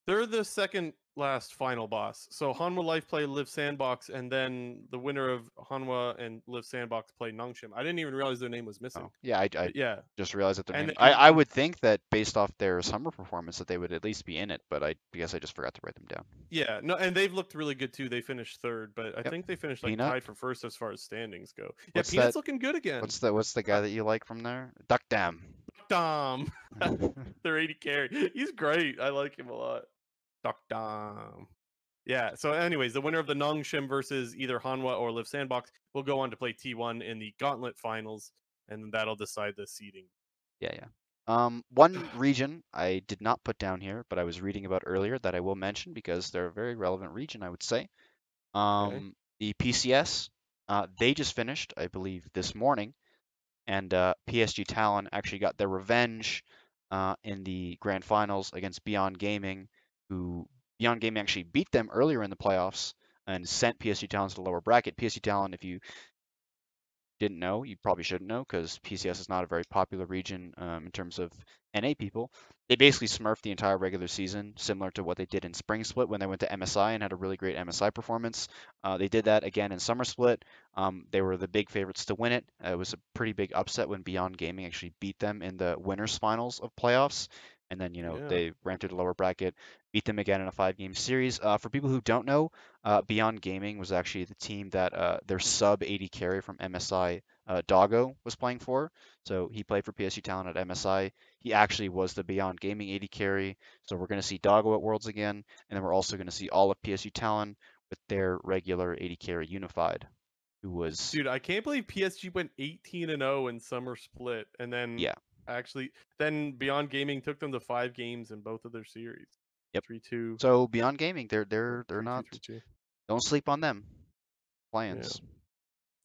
They're the second last final boss. So Hanwha Life play Live Sandbox, and then the winner of Hanwha and Live Sandbox play Nongshim. I didn't even realize their name was oh, missing. Oh, yeah, I, I yeah, just realized that their And name. I, I would think that based off their summer performance that they would at least be in it, but I guess I just forgot to write them down. yeah, no, and they've looked really good too. They finished third, but I Yep. think they finished like Peanut? tied for first as far as standings go. Yeah, What's Peanut's that- looking good again. What's the what's the guy that you like from there? Deokdam. Dom? Their AD carry. He's great. I like him a lot. Duck Dom. Yeah. So, anyways, the winner of the Nongshim versus either Hanwha or Live Sandbox will go on to play T1 in the Gauntlet Finals, and that'll decide the seeding. Yeah, yeah. Um, one region I did not put down here, but I was reading about earlier that I will mention because they're a very relevant region, I would say. Um, the PCS, uh, they just finished, I believe, this morning, and uh, PSG Talon actually got their revenge uh, in the grand finals against Beyond Gaming, who Beyond Gaming actually beat them earlier in the playoffs and sent PSG Talon to the lower bracket. PSG Talon, if you didn't know, you probably shouldn't know because PCS is not a very popular region um, in terms of NA people. They basically smurfed the entire regular season, similar to what they did in Spring Split when they went to MSI and had a really great MSI performance. Uh, they did that again in Summer Split. Um, they were the big favorites to win it. Uh, it was a pretty big upset when Beyond Gaming actually beat them in the winners finals of playoffs. And then, you know, Yeah. they through the lower bracket, beat them again in a five game series. Uh, for people who don't know, uh, Beyond Gaming was actually the team that uh, their sub AD carry from MSI, uh, Doggo, was playing for. So he played for PSG Talon at MSI. He actually was the Beyond Gaming AD carry. So we're going to see Doggo at Worlds again. And then we're also going to see all of PSG Talon with their regular AD carry unified, who was. Dude, I can't believe PSG went 18 and 0 in Summer Split, and then Yeah. Actually, then Beyond Gaming took them to five games in both of their series. Yep. 3 2. So Beyond Gaming, they're they're they're not. 3 Don't sleep on them. Plans.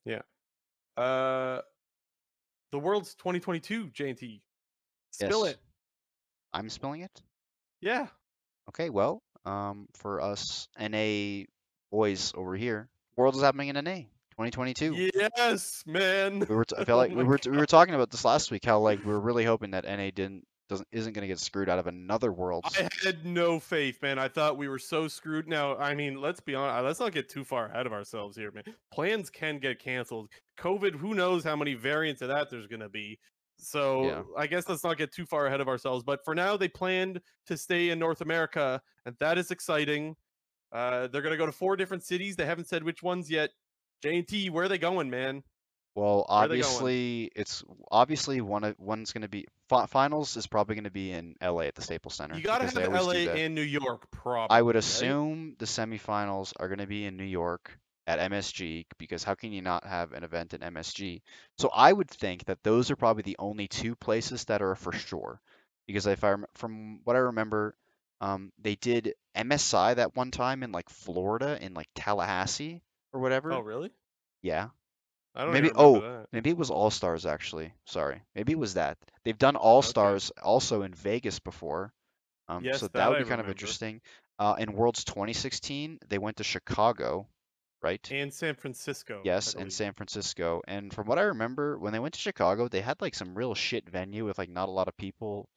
Yeah. Uh, the World's 2022, JNT. Spill Yes. it. I'm spilling it. Yeah. Okay, well, um, for us NA boys over here, Worlds is happening in NA 2022. Yes, man. We were t- I felt Oh like we were t- we were talking about this last week how like we were really hoping that NA didn't doesn't isn't gonna get screwed out of another Worlds. I had no faith, man. I thought we were so screwed. Now, I mean, let's be honest. Let's not get too far ahead of ourselves here, man. Plans can get canceled. COVID, who knows how many variants of that there's going to be. So Yeah. I guess let's not get too far ahead of ourselves. But for now, they planned to stay in North America, and that is exciting. Uh, they're going to go to four different cities. They haven't said which ones yet. J&T, where are they going, man? Well, Where are they going? obviously it's obviously one of one's gonna be finals is probably gonna be in LA at the Staples Center. You got to have LA and New York, probably. I would right? assume the semifinals are going to be in New York at MSG because how can you not have an event at MSG? So I would think that those are probably the only two places that are for sure. Because if I from what I remember, um, they did MSI that one time in like Florida in like Tallahassee or whatever. Oh, really? Yeah, I don't know. maybe. even Oh, that. maybe it was All Stars actually. Sorry, maybe it was that. They've done All Okay. Stars also in Vegas before. Um, Yes, so that that would I be kind of interesting. Uh, in Worlds 2016, they went to Chicago, right? And San Francisco. Yes, and. San Francisco. And from what I remember, when they went to Chicago, they had like some real shit venue with like not a lot of people.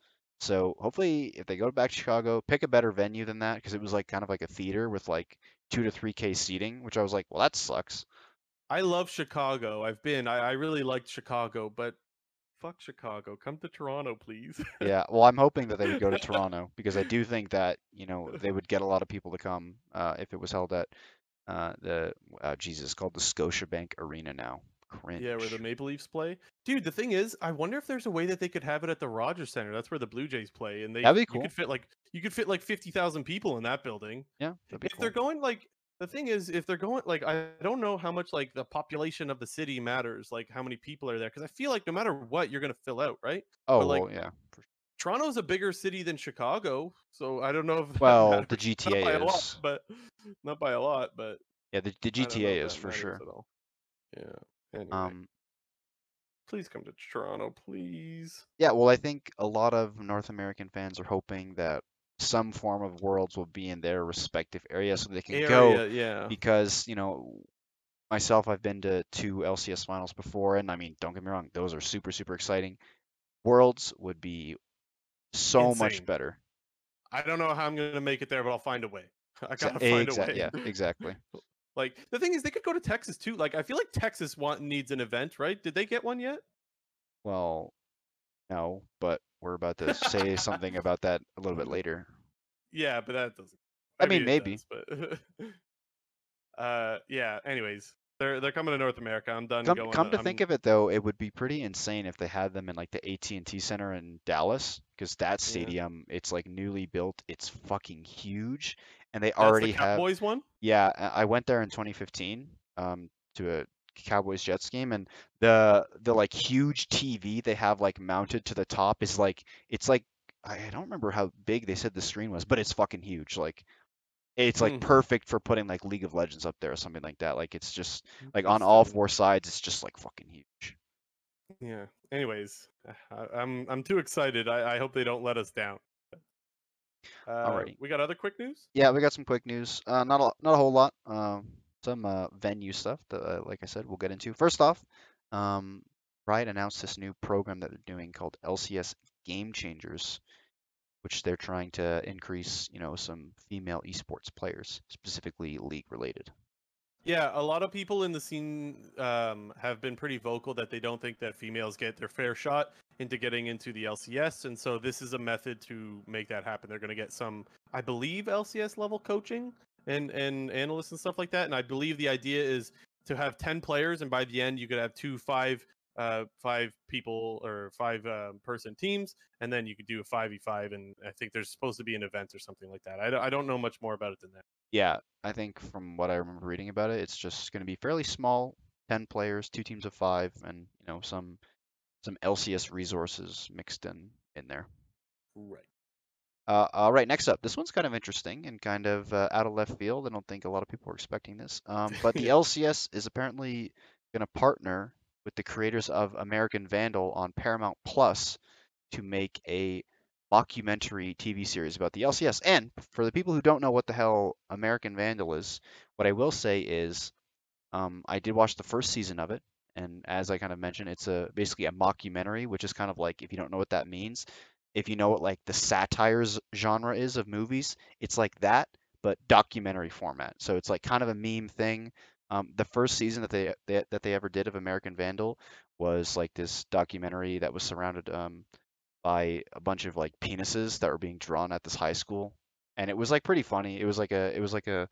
So hopefully, if they go back to Chicago, pick a better venue than that because it was like kind of like a theater with like two to three K seating, which I was like, well, that sucks. I love Chicago. I've been. I, I really liked Chicago, but fuck Chicago. Come to Toronto, please. Yeah, well, I'm hoping that they would go to Toronto because I do think that, you know, they would get a lot of people to come uh, if it was held at uh, the, uh, Jesus, called the Scotiabank Arena now. Cringe. yeah, where the Maple Leafs play. Dude, the thing is, I wonder if there's a way that they could have it at the Rogers Center. That's where the Blue Jays play, and they be you could fit like you could fit like fifty thousand people in that building. Yeah, if cool. they're going like the thing is if they're going like i don't know how much like the population of the city matters like how many people are there because i feel like no matter what you're going to fill out right Oh, but, like, well, yeah. for- toronto's a bigger city than chicago so i don't know if Well, the not by a GTA lot is. but not by a lot but Yeah, the, the I don't know GTA is for sure. yeah anyway, Um, please come to toronto please yeah, well, I think a lot of North American fans are hoping that some form of Worlds will be in their respective area so they can go Area, yeah because you know myself i've been to two lcs finals before and i mean don't get me wrong those are super super exciting worlds would be so much Insane. better i don't know how i'm going to make it there but i'll find a way I Exa- gotta find exa- a way. Yeah, exactly. Like the thing is, they could go to Texas too. Like I feel like Texas want needs an event, right? Did they get one yet? Well, no, but we're about to say something about that a little bit later. Yeah, but that doesn't. I mean, it maybe. does, but uh, yeah. Anyways, they're they're coming to North America. I'm done Come, going. come to I'm- think of it, though, it would be pretty insane if they had them in like the AT&T Center in Dallas, because that Yeah. stadium, it's like newly built. It's fucking huge, and they that's already the have. Cowboys one. Yeah, I went there in 2015 um, to a Cowboys Jets game, and the the like huge TV they have like mounted to the top is like it's like I don't remember how big they said the screen was, but it's fucking huge. Like it's like Hmm. perfect for putting like League of Legends up there or something like that. Like it's just like on all four sides, it's just like fucking huge. Yeah. Anyways, I, I'm I'm too excited. I, I hope they don't let us down. Uh, Alrighty. We got other quick news. Yeah, we got some quick news. Uh, not a not a whole lot. Um, some uh, venue stuff that, uh, like I said, we'll get into. First off, um, Riot announced this new program that they're doing called LCS Game Changers, which they're trying to increase, you know, some female esports players, specifically league related. Yeah, a lot of people in the scene um, have been pretty vocal that they don't think that females get their fair shot into getting into the LCS, and so this is a method to make that happen. They're going to get some, I believe, LCS level coaching and and analysts and stuff like that. And I believe the idea is to have ten players, and by the end you could have two five uh five people or five uh, person teams, and then you could do a five v five. And I think there's supposed to be an event or something like that. I, don't- know much more about it than that. Yeah, I think from what I remember reading about it, it's just going to be fairly small, 10 players, two teams of five, and you know some some LCS resources mixed in in there. Right. Uh, all right, next up, this one's kind of interesting and kind of uh, out of left field. I don't think a lot of people were expecting this. Um, but the LCS is apparently going to partner with the creators of American Vandal on Paramount Plus to make a mockumentary TV series about the LCS. And for the people who don't know what the hell American Vandal is, what I will say is um, I did watch the first season of it. And as I kind of mentioned, it's a basically a mockumentary, which is kind of like if you don't know what that means, if you know what like the satires genre is of movies, it's like that, but documentary format. So it's like kind of a meme thing. Um, the first season that they, they that they ever did of American Vandal was like this documentary that was surrounded um, by a bunch of like penises that were being drawn at this high school, and it was like pretty funny. It was like a it was like a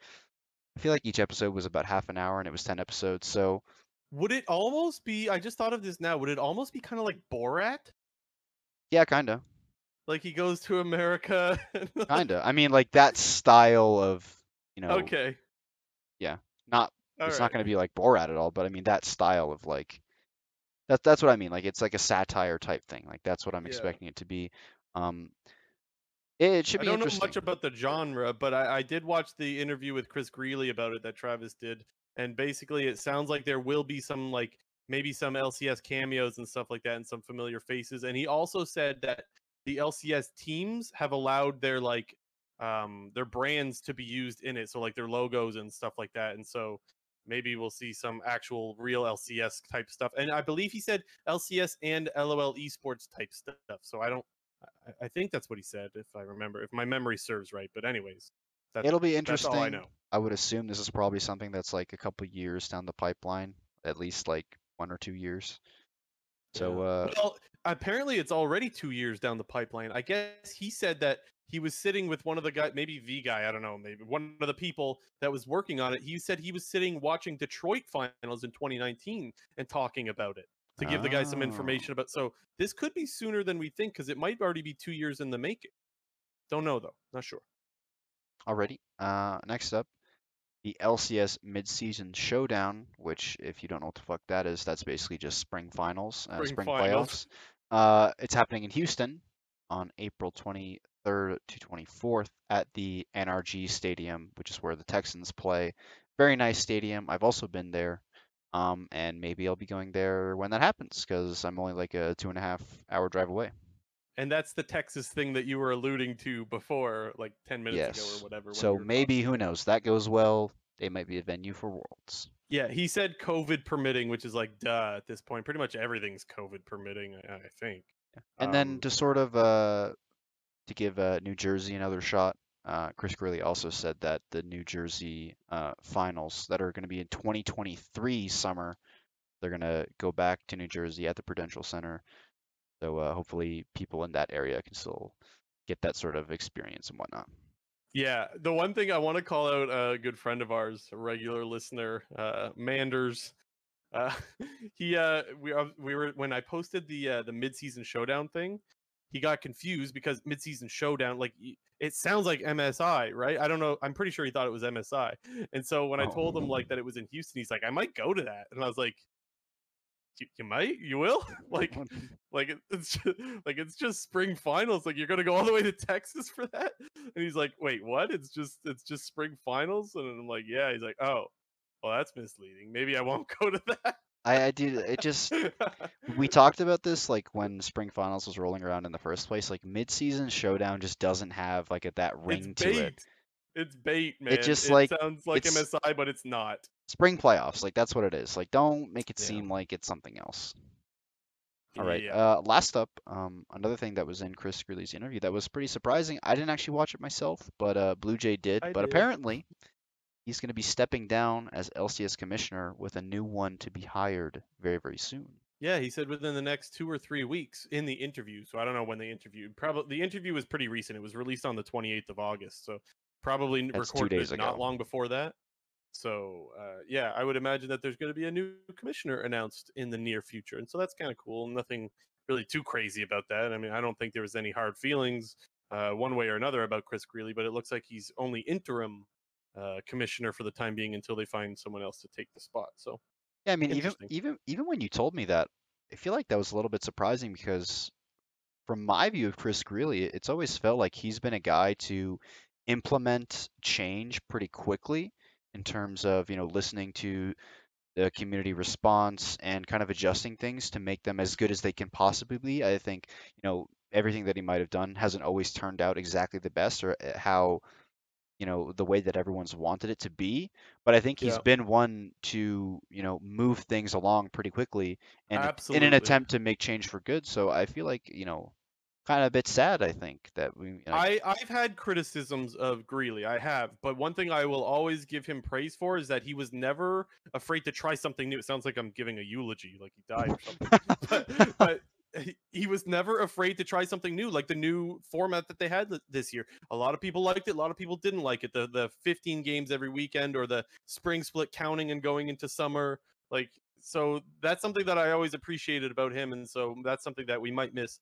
I feel like each episode was about half an hour, and it was ten episodes. So Would it almost be? I just thought of this now. Would it almost be kind of like Borat? yeah, kind of. Like he goes to America. Kinda. I mean, like that style of, you know, Okay. Yeah, not all it's right. not going to be like Borat at all, but I mean that style of like that's that's what I mean. Like it's like a satire type thing. Like that's what I'm Yeah. expecting it to be. Um, it, it should be. I don't know much about the genre, but I, I did watch the interview with Chris Greeley about it that Travis did, and basically it sounds like there will be some like maybe some LCS cameos and stuff like that, and some familiar faces. And he also said that the LCS teams have allowed their like um their brands to be used in it, so like their logos and stuff like that. And so maybe we'll see some actual real LCS type stuff. And I believe he said LCS and LOL esports type stuff. So I don't. I- I think that's what he said, if I remember, if my memory serves right. But anyways, that's, It'll be interesting. all I know. I would assume this is probably something that's like a couple years down the pipeline, at least like one or two years. So uh, well, apparently it's already two years down the pipeline. I guess he said that he was sitting with one of the guy, maybe V guy, I don't know, maybe one of the people that was working on it. He said he was sitting watching Detroit finals in 2019 and talking about it to give the guy some Oh. information about. So this could be sooner than we think because it might already be two years in the making. Don't know though, not sure. already. Uh, next up, the LCS Midseason Showdown, which, if you don't know what the fuck that is, that's basically just spring finals, uh, Spring spring finals. playoffs. Uh, it's happening in Houston on April 23rd to 24th at the NRG Stadium, which is where the Texans play. Very nice stadium. I've also been there. Um, and maybe I'll be going there when that happens because I'm only like a two and a half hour drive away. And that's the Texas thing that you were alluding to before, like 10 minutes ago Yes. or whatever. So maybe, who knows? That goes well. They might be a venue for Worlds. Yeah, he said COVID permitting, which is like duh at this point. Pretty much everything's COVID permitting, I, I think. And then Um, to sort of uh, to give uh, New Jersey another shot, uh, Chris Greeley also said that the New Jersey uh, finals that are going to be in 2023 summer, they're going to go back to New Jersey at the Prudential Center. So uh, hopefully people in that area can still get that sort of experience and whatnot. Yeah, the one thing I want to call out a good friend of ours, a regular listener, uh, Manders. Uh, he uh, we uh, we were when I posted the uh, the midseason showdown thing, he got confused because midseason showdown like it sounds like MSI, right? I don't know. I'm pretty sure he thought it was MSI. And so when I told him like oh. that it was in Houston, he's like, I might go to that, and I was like, you, you might, you will, like, like it, it's just, like it's just spring finals. Like you're gonna go all the way to Texas for that? And he's like, wait, what? It's just it's just spring finals, and I'm like, yeah. He's like, oh, well, that's misleading. Maybe I won't go to that. I, I do. It just we talked about this like when spring finals was rolling around in the first place. Like mid-season showdown just doesn't have like a, that ring it's to bait. it. It's bait, man. It just, like, sounds like MSI, but it's not. Spring playoffs, like that's what it is. Like don't make it Yeah. seem like it's something else. All right. Yeah. Uh, last up, um, another thing that was in Chris Greeley's interview that was pretty surprising. I didn't actually watch it myself, but uh, Blue Jay did. I but did. apparently, he's going to be stepping down as LCS commissioner with a new one to be hired very, very soon. Yeah, he said within the next two or three weeks in the interview. So I don't know when they interviewed. Probably the interview was pretty recent. It was released on the 28th of August. So probably That's recorded it not long before that. So uh, yeah, I would imagine that there's going to be a new commissioner announced in the near future, and so that's kind of cool. Nothing really too crazy about that. I mean, I don't think there was any hard feelings uh, one way or another about Chris Greeley, but it looks like he's only interim uh, commissioner for the time being until they find someone else to take the spot. So Yeah, I mean, even even even when you told me that, I feel like that was a little bit surprising because, from my view of Chris Greeley, it's always felt like he's been a guy to implement change pretty quickly in terms of you know listening to the community response and kind of adjusting things to make them as good as they can possibly be. I think you know everything that he might have done hasn't always turned out exactly the best or uh, how you know the way that everyone's wanted it to be but i think he's Yeah. been one to you know move things along pretty quickly and in an attempt to make change for good so i feel like you know kind of a bit sad i think that we you know, I, I've had criticisms of Greeley. I have, but one thing I will always give him praise for is that he was never afraid to try something new. It sounds like I'm giving a eulogy, like he died or something. but, but he- was never afraid to try something new, like the new format that they had this year. A lot of people liked it. A lot of people didn't like it. The the 15 games every weekend or the spring split counting and going into summer. Like so, that's something that I always appreciated about him, and so that's something that we might miss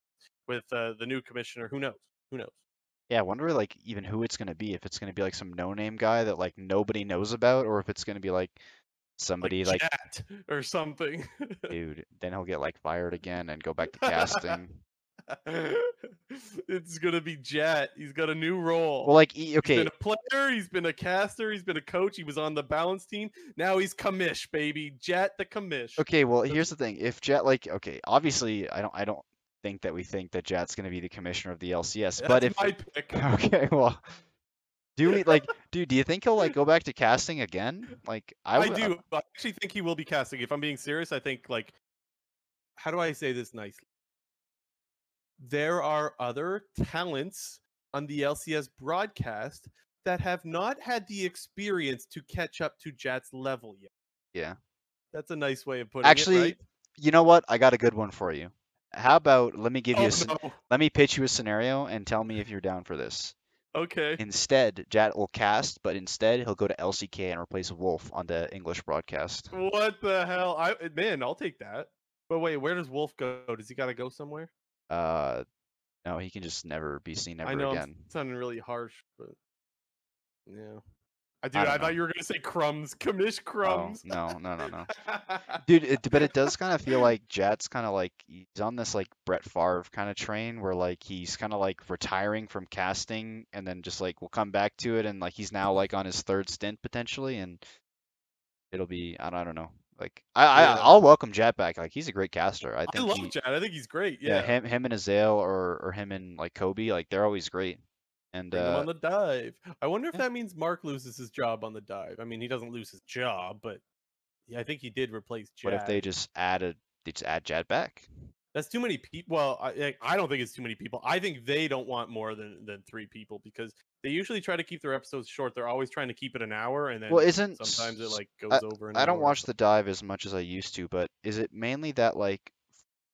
with uh, the new commissioner. Who knows? Who knows? yeah i wonder like even who it's going to be if it's going to be like some no name guy that like nobody knows about or if it's going to be like somebody like, Jatt or something. dude then he'll get like fired again and go back to casting it's gonna be Jatt. He's got a new role. well like e- He's okay been a player. He's been a caster. He's been a coach. He was on the balance team. Now he's commish, baby. Jatt the commish. Okay, well, here's the thing. If Jatt, like, okay, obviously, I don't, I don't think that we think that Jatt's to be the commissioner of the LCS. That's but if, my pick. okay, well, do we like, dude? Do you think he'll like go back to casting again? Like, I, I, do. Uh I actually think he will be casting. If I'm being serious, I think like, how do I say this nicely? There are other talents on the LCS broadcast that have not had the experience to catch up to Jatt's level yet. Yeah. That's a nice way of putting Actually, it. Right? You know what? I got a good one for you. How about let me give you Oh, a, no. let me pitch you a scenario and tell me if you're down for this. Okay. Instead, Jatt will cast, but instead he'll go to LCK and replace Wolf on the English broadcast. What the hell? I man, I'll take that. But wait, where does Wolf go? Does he gotta go somewhere? Uh, no, he can just never be seen ever I know again. I'm sounding really harsh, but yeah. I do. I I, thought you were gonna say Crumbz, commish Oh, Crumbz. no, no, no, no. Dude, it, but it does kind of feel like Jatt's kind of like he's on this like Brett Favre kind of train where like he's kind of like retiring from casting and then just like we'll come back to it and like he's now like on his third stint potentially and it'll be I don't, I don't know like I, Yeah. I I'll welcome Jatt back like he's a great caster I I think love he, Jatt. I think he's great. yeah. Yeah. him him and Azael or or him and like Kobe like they're always great and uh on the dive. I wonder if yeah. that means Mark loses his job on the dive. I mean, he doesn't lose his job, but yeah, I think he did replace Jatt. what if they just added they just add Jatt back That's too many people. Well, I, I- I don't think it's too many people. I think they don't want more than than three people because they usually try to keep their episodes short. They're always trying to keep it an hour, and then Well, isn't sometimes it like goes I, over. I don't watch the dive as much as I used to, but is it mainly that like,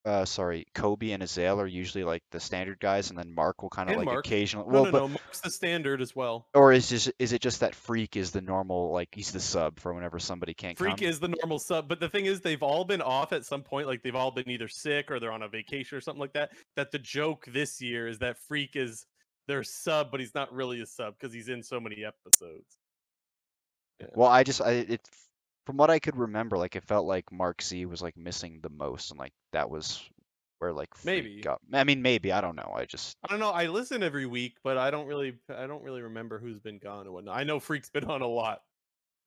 uh, sorry, Kobe and Azael are usually like the standard guys, and then Mark will kind of like Mark. occasionally. No, Well, no, but no. Mark's the standard as well. or is just is it just that Phreak is the normal like he's the sub for whenever somebody can't Phreak come? is the normal sub, but the thing is, they've all been off at some point. Like they've all been either sick or they're on a vacation or something like that. That the joke this year is that Phreak is their sub, but he's not really a sub because he's in so many episodes. Yeah. Well, I just I it from what I could remember, like it felt like Mark Z was like missing the most, and like that was where like Phreak Maybe. got. I mean, maybe I don't know. I just I don't know. I listen every week, but I don't really, I don't really remember who's been gone and whatnot. I know Phreak's been on a lot,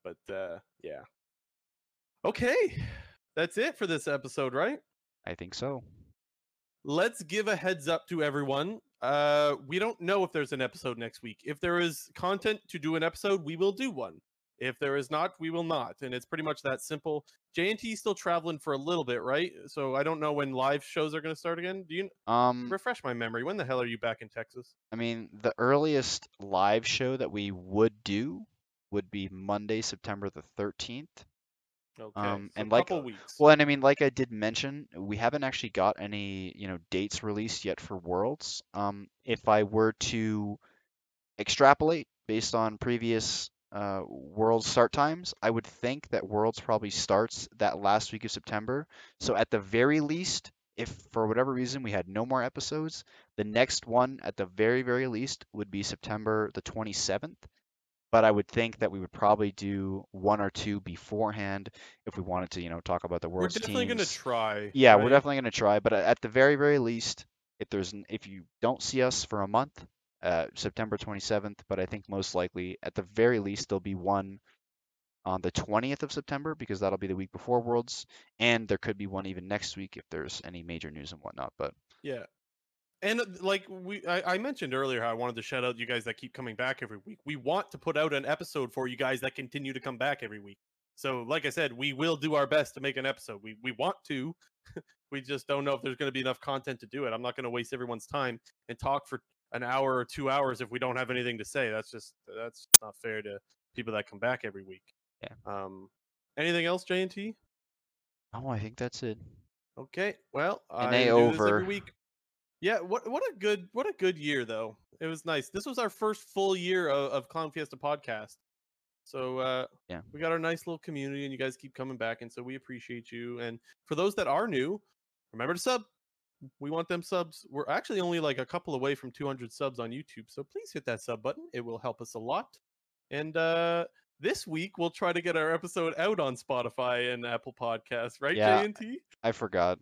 but uh yeah. Okay, that's it for this episode, right? I think so. let's give a heads up to everyone. Uh, we don't know if there's an episode next week. If there is content to do an episode, we will do one. If there is not, we will not. And it's pretty much that simple. JNT still traveling for a little bit, right? So I don't know when live shows are going to start again. Do you Um, refresh my memory? When the hell are you back in Texas? I mean, the earliest live show that we would do would be Monday, September the 13th. Okay, Um, so and a like- couple weeks. Well, and I mean, like I did mention, we haven't actually got any, you know, dates released yet for Worlds. Um, if I were to extrapolate based on previous uh, Worlds start times, I would think that Worlds probably starts that last week of September. So at the very least, if for whatever reason we had no more episodes, the next one at the very, very least would be September the 27th. But I would think that we would probably do one or two beforehand if we wanted to, you know, talk about the We're Worlds definitely going to try. Yeah, we're definitely going to try, but at the very, very least, if there's if you don't see us for a month, uh, September 27th, but I think most likely at the very least there'll be one on the 20th of September because that'll be the week before Worlds, and there could be one even next week if there's any major news and whatnot. But Yeah. And uh, like we I, I mentioned earlier I wanted to shout out you guys that keep coming back every week. We want to put out an episode for you guys that continue to come back every week. So like I said, we will do our best to make an episode. We we want to. we just don't know if there's going to be enough content to do it. I'm not going to waste everyone's time and talk for an hour or 2 hours if we don't have anything to say. That's just that's not fair to people that come back every week. Yeah. Um anything else, J&T? oh, I think that's it. Okay. Well, And I they do this over. every week. Yeah, what what a good what a good year though. It was nice. This was our first full year of, of Clown Fiesta podcast. So uh Yeah. we got our nice little community and you guys keep coming back and so we appreciate you. And for those that are new, remember to sub. We want them subs. We're actually only like a couple away from 200 subs on YouTube. So please hit that sub button. It will help us a lot. And uh this week we'll try to get our episode out on Spotify and Apple Podcasts, right, Yeah. JNT? I forgot.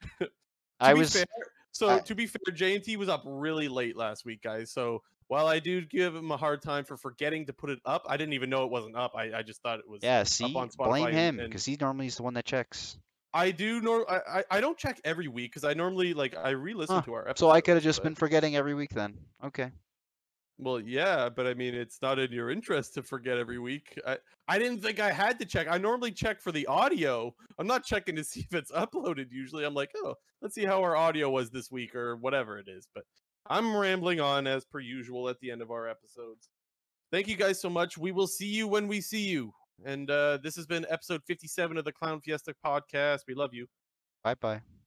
I was fair, so I- to be fair, J&T was up really late last week, guys. So while I do give him a hard time for forgetting to put it up, I didn't even know it wasn't up. I, I just thought it was. yeah. See, on blame Spotify and- him and- because he normally is the one that checks. I do nor I, I I don't check every week because I normally like I re-listen Huh, to our episodes. So I could have just but- been forgetting every week then. Okay. Well, yeah, but I mean, it's not in your interest to forget every week. I I didn't think I had to check. I normally check for the audio. I'm not checking to see if it's uploaded. Usually, I'm like, oh, let's see how our audio was this week or whatever it is. But I'm rambling on as per usual at the end of our episodes. Thank you guys so much. We will see you when we see you. And uh, this has been episode 57 of the Clown Fiesta podcast. We love you. Bye bye.